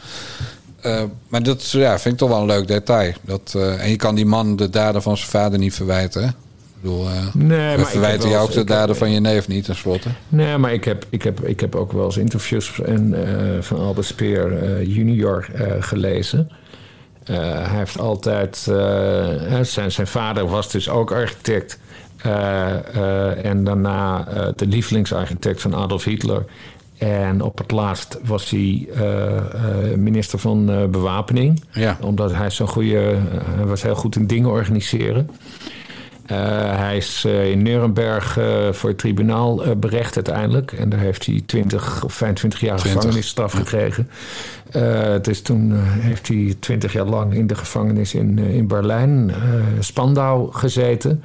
Uh, maar dat ja, vind ik toch wel een leuk detail. Dat, uh, en je kan die man de daden van zijn vader niet verwijten. Ik bedoel, uh, nee, we verwijten jou ook de daden heb, van je neef niet, tenslotte. Nee, maar ik heb, ik heb, ik heb ook wel eens interviews en, van Albert Speer junior gelezen. hij heeft altijd... zijn, zijn vader was dus ook architect. en daarna de lievelingsarchitect van Adolf Hitler. En op het laatst was hij uh, uh, minister van uh, Bewapening. Ja. Omdat hij zo'n goede. hij was heel goed in dingen organiseren. Hij is in Nuremberg voor het tribunaal berecht uiteindelijk. En daar heeft hij 20 of 25 jaar 20. gevangenisstraf ja. gekregen. dus toen heeft hij 20 jaar lang in de gevangenis in, in Berlijn, Spandau, gezeten.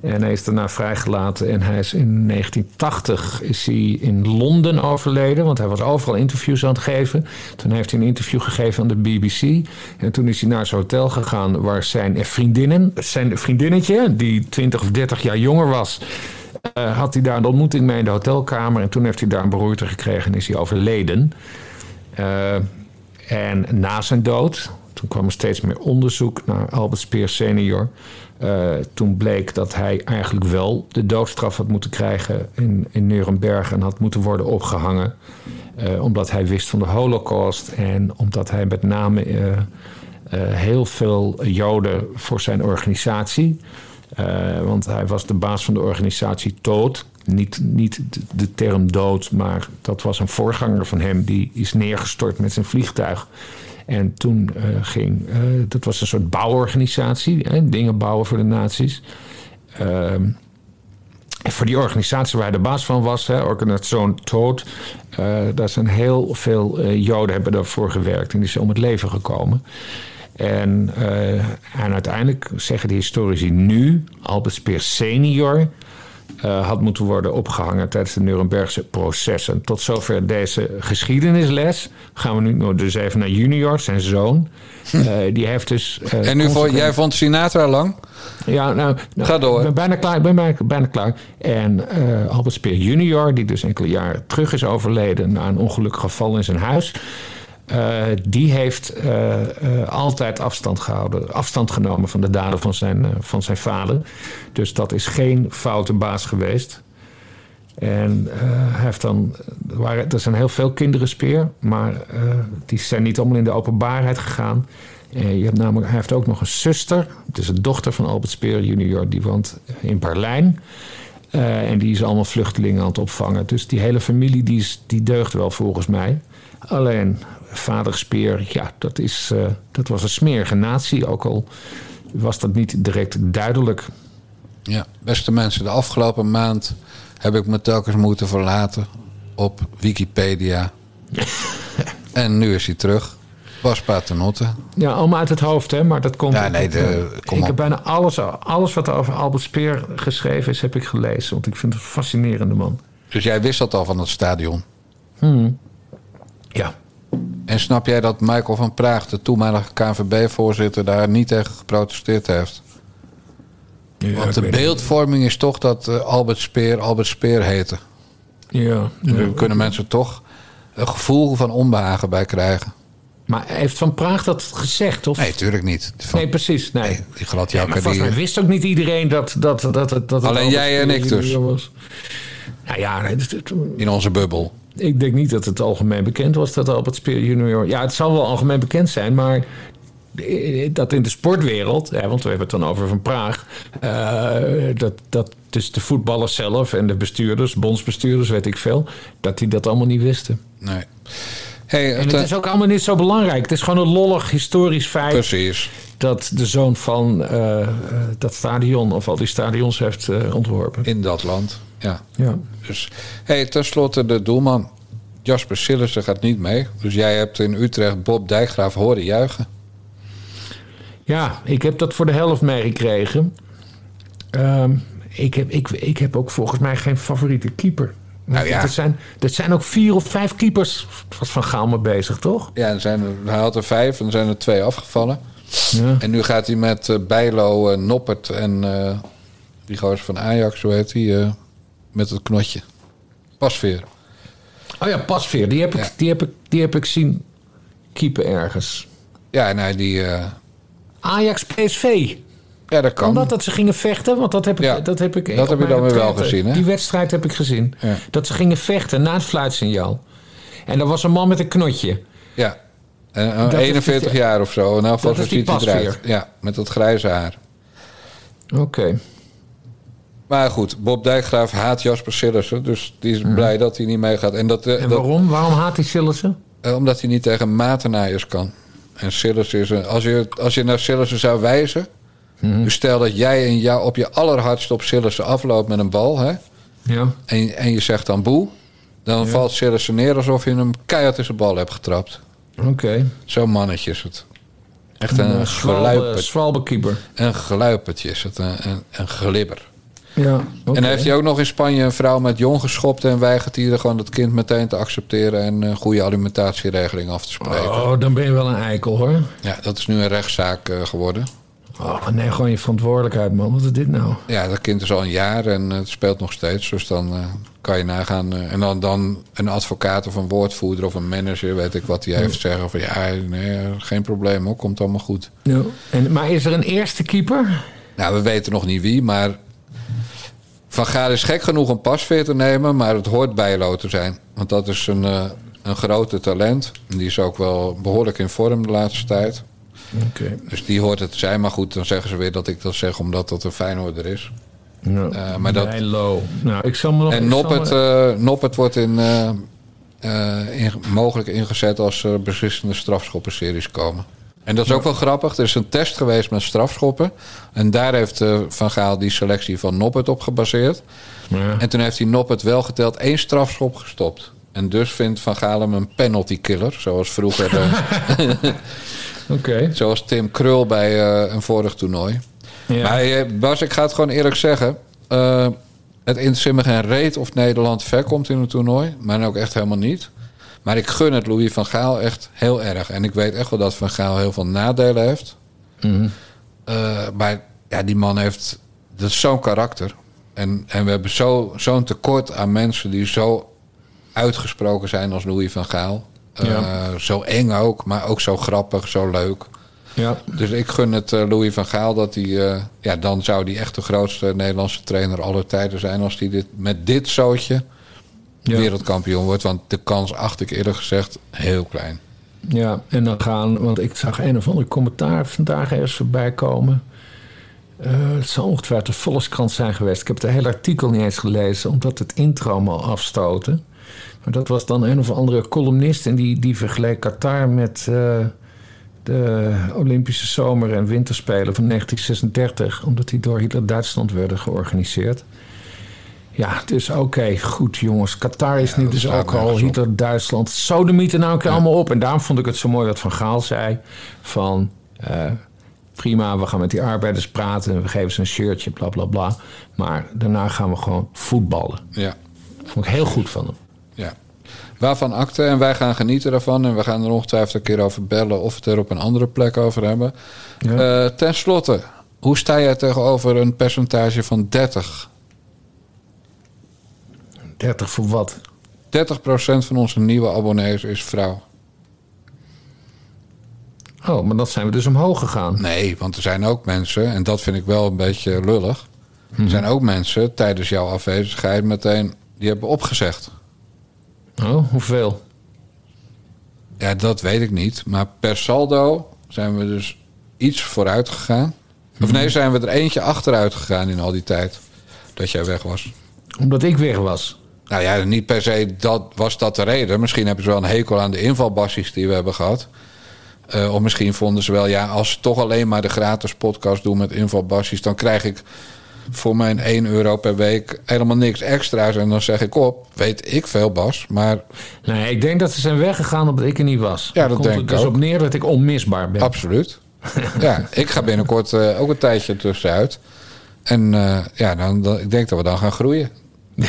En hij is daarna vrijgelaten. En hij is in 1980 is hij in Londen overleden. Want hij was overal interviews aan het geven. Toen heeft hij een interview gegeven aan de BBC. En toen is hij naar zijn hotel gegaan waar zijn vriendinnen... zijn vriendinnetje, die 20 of 30 jaar jonger was... Uh, had hij daar een ontmoeting mee in de hotelkamer. En toen heeft hij daar een beroerte gekregen en is hij overleden. Uh, en na zijn dood toen kwam er steeds meer onderzoek naar Albert Speer senior. Eh, toen bleek dat hij eigenlijk wel de doodstraf had moeten krijgen in, in Nuremberg en had moeten worden opgehangen. Eh, omdat hij wist van de Holocaust en omdat hij met name eh, heel veel Joden voor zijn organisatie. want hij was de baas van de organisatie Dood. Niet, niet de term dood, maar dat was een voorganger van hem. Die is neergestort met zijn vliegtuig. En toen eh, ging, eh, dat was een soort bouworganisatie, dingen bouwen voor de nazi's. Ehm, en voor die organisatie waar hij de baas van was, hè, Organisatie Tood, eh daar zijn heel veel Joden hebben daarvoor gewerkt en die zijn om het leven gekomen. En, en uiteindelijk zeggen de historici nu, Albert Speer senior eh, had moeten worden opgehangen tijdens de Nurembergse processen. Tot zover deze geschiedenisles. Gaan we nu nog dus even naar junior, zijn zoon. Eh, die heeft dus. eh, En nu vond, consequent- jij vond Sinatra lang? ja, nou, nou, Ga door. Ik ben bijna klaar. Ben bijna, bijna klaar. En Albert Speer junior, die dus enkele jaren terug is overleden... na een ongelukkig geval in zijn huis... eh, die heeft eh, eh, altijd afstand gehouden, afstand genomen van de daden van zijn, van zijn vader. Dus dat is geen foute baas geweest. En hij heeft dan, waren, er zijn heel veel kinderen speer, maar die zijn niet allemaal in de openbaarheid gegaan. Je hebt namelijk, hij heeft ook nog een zuster, het is een dochter van Albert Speer junior, die woont in Berlijn. En die is allemaal vluchtelingen aan het opvangen. Dus die hele familie die, is, die deugt wel volgens mij. Alleen vader Speer, ja, dat, is, eh, dat was een smerige natie. Ook al was dat niet direct duidelijk. Ja, beste mensen, de afgelopen maand heb ik me telkens moeten verlaten op Wikipedia. en nu is hij terug. Bas Paternotte. Ja, allemaal uit het hoofd, hè? Maar dat komt. Ja, nee, de- kom ik op. heb bijna alles, alles wat er over Albert Speer geschreven is, heb ik gelezen. Want ik vind het een fascinerende man. Dus jij wist dat al van het stadion. Ja. En snap jij dat Michael van Praag, de toenmalige KNVB-voorzitter, daar niet tegen geprotesteerd heeft? Want de beeldvorming is toch dat eh, Albert Speer Albert Speer heette. Ja. Daar kunnen mensen toch een gevoel van onbehagen bij krijgen. Maar heeft Van Praag dat gezegd? Of? Nee, tuurlijk niet. Van, Nee, precies. Nee. die Ja, gladjakker maar volgens mij die... wist ook niet iedereen dat, dat, dat, dat, dat het Alleen jij en ik dus. Was. Nou ja, nee, In onze bubbel. Ik denk niet dat het algemeen bekend was dat Albert Speer junior... Ja, het zal wel algemeen bekend zijn, maar dat in de sportwereld... Hè, want we hebben het dan over Van Praag... eh, dat, dat dus de voetballers zelf en de bestuurders, bondsbestuurders, weet ik veel... dat die dat allemaal niet wisten. Nee. Hey, En het, het is ook allemaal niet zo belangrijk. Het is gewoon een lollig historisch feit... Precies. dat de zoon van eh, eh, dat stadion of al die stadions heeft eh, ontworpen. In dat land. Ja. Ja. Dus, hey, tenslotte de doelman. Jasper Sillissen gaat niet mee. Dus jij hebt in Utrecht Bob Dijkgraaf horen juichen. ja, ik heb dat voor de helft meegekregen. Ehm, ik, heb, ik, ik heb ook volgens mij geen favoriete keeper. Nou ja. Er zijn, er zijn ook vier of vijf keepers Van Gaal mee bezig, toch? Ja, er zijn hij had er vijf en er zijn er twee afgevallen. Ja. En nu gaat hij met eh, Bijlo, eh, Noppert en eh, die gozer van Ajax, hoe heet eh, met het knotje. Pasveer. Oh ja, Pasveer. Die heb ik, Ja. die heb ik, die heb ik zien keeper ergens. Ja, nee, die... Ajax PSV. Ja, dat kan. Omdat dat ze gingen vechten, want dat heb ik. Ja, dat heb, ik dat heb je dan weer wel gezien, hè? Die wedstrijd heb ik gezien. Ja. Dat ze gingen vechten na het fluitsignaal. En er was een man met een knotje. Ja. En, eh, Dat is 41 die- jaar of zo. Geval Dat is die. Pasveer. Ja, met dat grijze haar. Oké. Maar goed, Bob Dijkgraaf haat Jasper Sillissen. Dus die is blij dat hij niet meegaat. En dat, eh, Mhm. En dat, waarom? Waarom haat hij Sillissen? eh, omdat hij niet tegen matenaaiers kan. En Sillissen is een... Als je, als je naar Sillissen zou wijzen... Mhm. Dus stel dat jij en jou op je allerhardst op Sillissen afloopt met een bal... Hè, Ja. en, en je zegt dan boe... dan valt Sillissen neer alsof je hem keihard in zijn bal hebt getrapt. Oké. Zo'n mannetje is het. Echt een, Een zwalbekeeper. een geluipertje is het. Een, een, een glibber. Ja. En heeft hij ook nog in Spanje een vrouw met jong geschopt... en weigert hij er gewoon het kind meteen te accepteren... en een goede alimentatieregeling af te spreken. Oh, dan ben je wel een eikel hoor. Ja, dat is nu een rechtszaak eh, geworden. Oh, nee, gewoon je verantwoordelijkheid, man. Wat is dit nou? Ja, dat kind is al een jaar en eh, het speelt nog steeds. Dus dan eh, kan je nagaan. eh, en dan, dan een advocaat of een woordvoerder of een manager, weet ik wat die heeft zeggen. Van ja, nee, geen probleem hoor, komt allemaal goed. Ja. En, maar is er een eerste keeper? Nou, we weten nog niet wie, maar Van Gaal is gek genoeg een pasveer te nemen, maar het hoort Bijlo te zijn. Want dat is een, een grote talent. En die is ook wel behoorlijk in vorm de laatste tijd. Oké. Dus die hoort het te zijn. Maar goed, dan zeggen ze weer dat ik dat zeg omdat dat een Feyenoorder is. Ja. Eh, maar dat, Bijlo. Nou, ik zal me nog... en Noppert, me- eh, wordt in, eh, eh, in- mogelijk ingezet als er beslissende strafschoppenseries komen. En dat is ook wel grappig. Er is een test geweest met strafschoppen. En daar heeft eh, Van Gaal die selectie van Noppert op gebaseerd. Ja. En toen heeft hij Noppert wel geteld één strafschop gestopt. En dus vindt Van Gaal hem een penalty killer. Zoals vroeger, Oké. zoals Tim Krul bij eh, een vorig toernooi. Ja. Maar eh, Bas, ik ga het gewoon eerlijk zeggen. Eh, het interesseert me geen reet of Nederland ver komt in het toernooi. Maar ook echt helemaal niet. Maar ik gun het Louis van Gaal echt heel erg. En ik weet echt wel dat Van Gaal heel veel nadelen heeft. Mhm. Maar ja, die man heeft... Dat zo'n karakter. En, en we hebben zo- zo'n tekort aan mensen die zo uitgesproken zijn als Louis van Gaal. Eh, Ja. Zo eng ook, maar ook zo grappig, zo leuk. Ja. Dus ik gun het eh, Louis van Gaal dat hij... eh, ja, dan zou hij echt de grootste Nederlandse trainer aller tijden zijn... als hij dit, met dit zootje Ja. wereldkampioen wordt. Want de kans acht ik eerlijk gezegd heel klein. Ja, en dan gaan, want ik zag een of ander commentaar vandaag ergens voorbij komen. Het zal ongetwijfeld de Volkskrant zijn geweest. Ik heb het hele artikel niet eens gelezen, omdat het intro me al afstoten. Maar dat was dan een of andere columnist en die, die vergeleek Qatar met eh, de Olympische Zomer- en Winterspelen van 1936, omdat die door Hitler-Duitsland werden georganiseerd. Ja, dus oké, goed jongens. Qatar is nu dus ook al. Hitler, Duitsland. Sodemieten nou een keer allemaal op. En daarom vond ik het zo mooi wat Van Gaal zei. Van eh, prima, we gaan met die arbeiders praten. En we geven ze een shirtje, bla bla bla. Maar daarna gaan we gewoon voetballen. Ja, vond ik heel goed van hem. Waarvan akte en wij gaan genieten daarvan. En we gaan er ongetwijfeld een keer over bellen... of het er op een andere plek over hebben. Ja. Eh, ten slotte, hoe sta jij tegenover een percentage van 30? 30 voor wat? 30% van onze nieuwe abonnees is vrouw. Oh, maar dat zijn we dus omhoog gegaan. Nee, want er zijn ook mensen, en dat vind ik wel een beetje lullig. Er zijn ook mensen tijdens jouw afwezigheid meteen die hebben opgezegd. Oh, hoeveel? Ja, dat weet ik niet. Maar per saldo zijn we dus iets vooruit gegaan. Of nee, zijn we er eentje achteruit gegaan in al die tijd dat jij weg was. Omdat ik weg was. Nou ja, niet per se dat, was dat de reden. Misschien hebben ze wel een hekel aan de invalbassies die we hebben gehad. Eh, of misschien vonden ze wel, ja, als ze toch alleen maar de gratis podcast doen met invalbassies, dan krijg ik voor mijn 1 euro per week helemaal niks extra's. En dan zeg ik op, weet ik veel, Bas. Maar Nee, ik denk dat ze zijn weggegaan omdat ik er niet was. Ja, dat Komt denk ik dus ook. op neer dat ik onmisbaar ben. absoluut. ja, ik ga binnenkort eh, ook een tijdje tussenuit. En eh, ja, dan, dan, ik denk dat we dan gaan groeien.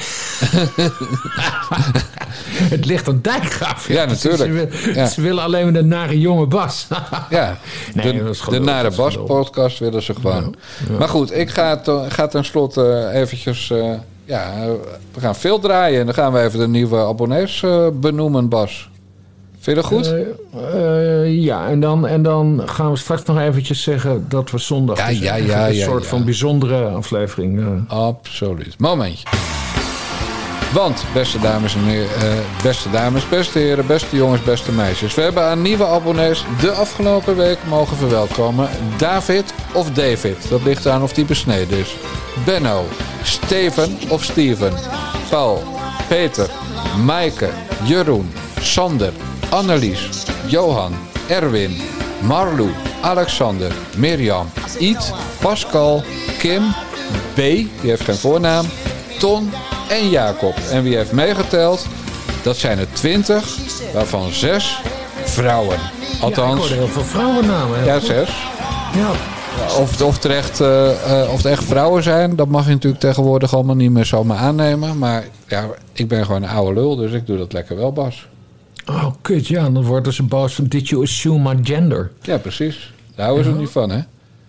Het ligt aan Dijkgraaf. Ja, natuurlijk. Ze, wil- Ja. ze willen alleen maar de nare jonge Bas. Ja, Nee, de, Nare Bas podcast willen ze gewoon. Maar goed, ik ga, ga tenslotte eventjes... eh, ja, eh, we gaan veel draaien en dan gaan we even de nieuwe abonnees eh, benoemen, Bas. Vind je dat goed? Eh, eh, ja, en dan, en dan gaan we straks nog eventjes zeggen dat we zondag Ja, dus ja, echt ja, een ja, soort ja. van bijzondere aflevering. eh, Absoluut. Momentje. Want, beste dames en heren, eh, beste dames, beste heren, beste jongens, beste meisjes. We hebben aan nieuwe abonnees de afgelopen week mogen verwelkomen. David of David. Dat ligt aan of die besneden is. Benno, Steven of Steven. Paul, Peter, Maaike, Jeroen, Sander, Annelies, Johan, Erwin, Marlou, Alexander, Mirjam, Iet, Pascal, Kim, B, die heeft geen voornaam, Ton en Jacob. En wie heeft meegeteld? Dat zijn er twintig, waarvan zes vrouwen. ja, ik Althans, hoorde heel veel vrouwennamen. ja, zes. Ja. Of, of, het echt, eh, eh, of het echt vrouwen zijn, dat mag je natuurlijk tegenwoordig allemaal niet meer zomaar aannemen. Maar ja, ik ben gewoon een oude lul, dus ik doe dat lekker wel, Bas. Oh, kut, ja. Dan worden ze boos van, did you assume my gender? Ja, precies. Daar houden ze niet van, hè?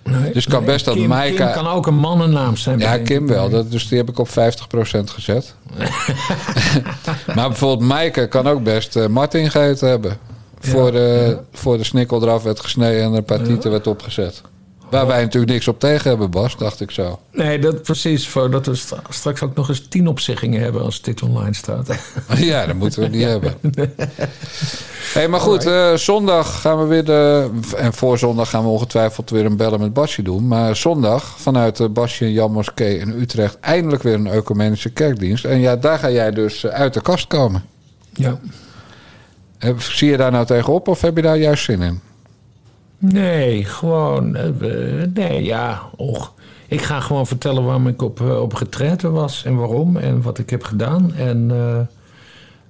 Nee, Dus kan best dat Kim, kan ook een mannennaam zijn. Ja, Kim wel. Dat, dus die heb ik op 50% gezet. maar bijvoorbeeld Maaike kan ook best eh, Martin geheten hebben. Voor, de, voor de snikkel eraf werd gesneden en een paar tieten werd opgezet. Waar wij natuurlijk niks op tegen hebben, Bas, dacht ik zo. Nee, dat precies. Voordat we stra- straks ook nog eens tien opzeggingen hebben als dit online staat. Ja, dat moeten we niet hebben. Hey, maar goed, eh, zondag gaan we weer de... En voor zondag gaan we ongetwijfeld weer een bellen met Basje doen. Maar zondag vanuit de Basje en Jan Moskee in Utrecht... eindelijk weer een ecumenische kerkdienst. En ja, daar ga jij dus eh, uit de kast komen. Ja. Eh, Zie je daar nou tegenop of heb je daar juist zin in? Nee, gewoon. eh, nee, ja. Och. Ik ga gewoon vertellen waarom ik op, eh, op retraite was en waarom en wat ik heb gedaan. En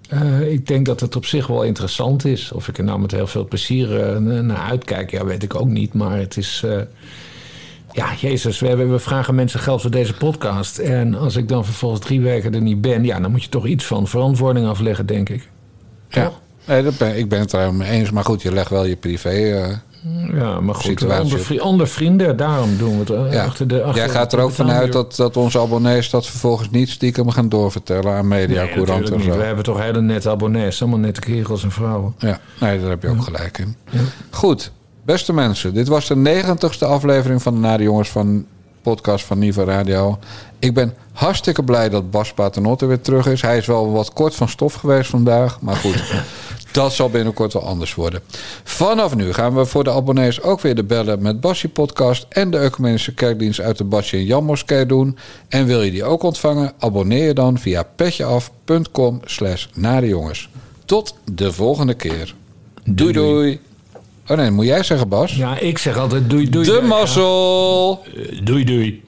eh, ik denk dat het op zich wel interessant is. Of ik er nou met heel veel plezier naar uitkijk, ja, weet ik ook niet. Maar het is. ja, Jezus, we, we vragen mensen geld voor deze podcast. En als ik dan vervolgens drie weken er niet ben, ja, dan moet je toch iets van verantwoording afleggen, denk ik. Ja. Nee, dat ben, ik ben het er eens. Maar goed, je legt wel je privé... Ja, maar goed, onder, vri- onder vrienden, daarom doen we het. eh, ja. achter de, achter Jij gaat er ook vanuit dat, dat onze abonnees dat vervolgens niet stiekem gaan doorvertellen aan media, Nee, en zo. We hebben toch hele nette abonnees. Allemaal nette kerels en vrouwen. Ja, nee, daar heb je ook gelijk in. Goed, beste mensen. Dit was de negentigste aflevering van de Nare Jongens van podcast van Niva Radio. Ik ben hartstikke blij dat Bas Paternotte weer terug is. Hij is wel wat kort van stof geweest vandaag. Maar goed, dat zal binnenkort wel anders worden. Vanaf nu gaan we voor de abonnees ook weer de Bellen met Bassie podcast... en de Ecumenische Kerkdienst uit de Basje en Jan Moskee doen. En wil je die ook ontvangen? Abonneer je dan via petjeaf.com slash nadejongens. Tot de volgende keer. Doei doei. Oh nee, moet jij zeggen Bas? Ja, ik zeg altijd doei doei. De mazzel. Eh, Doei doei.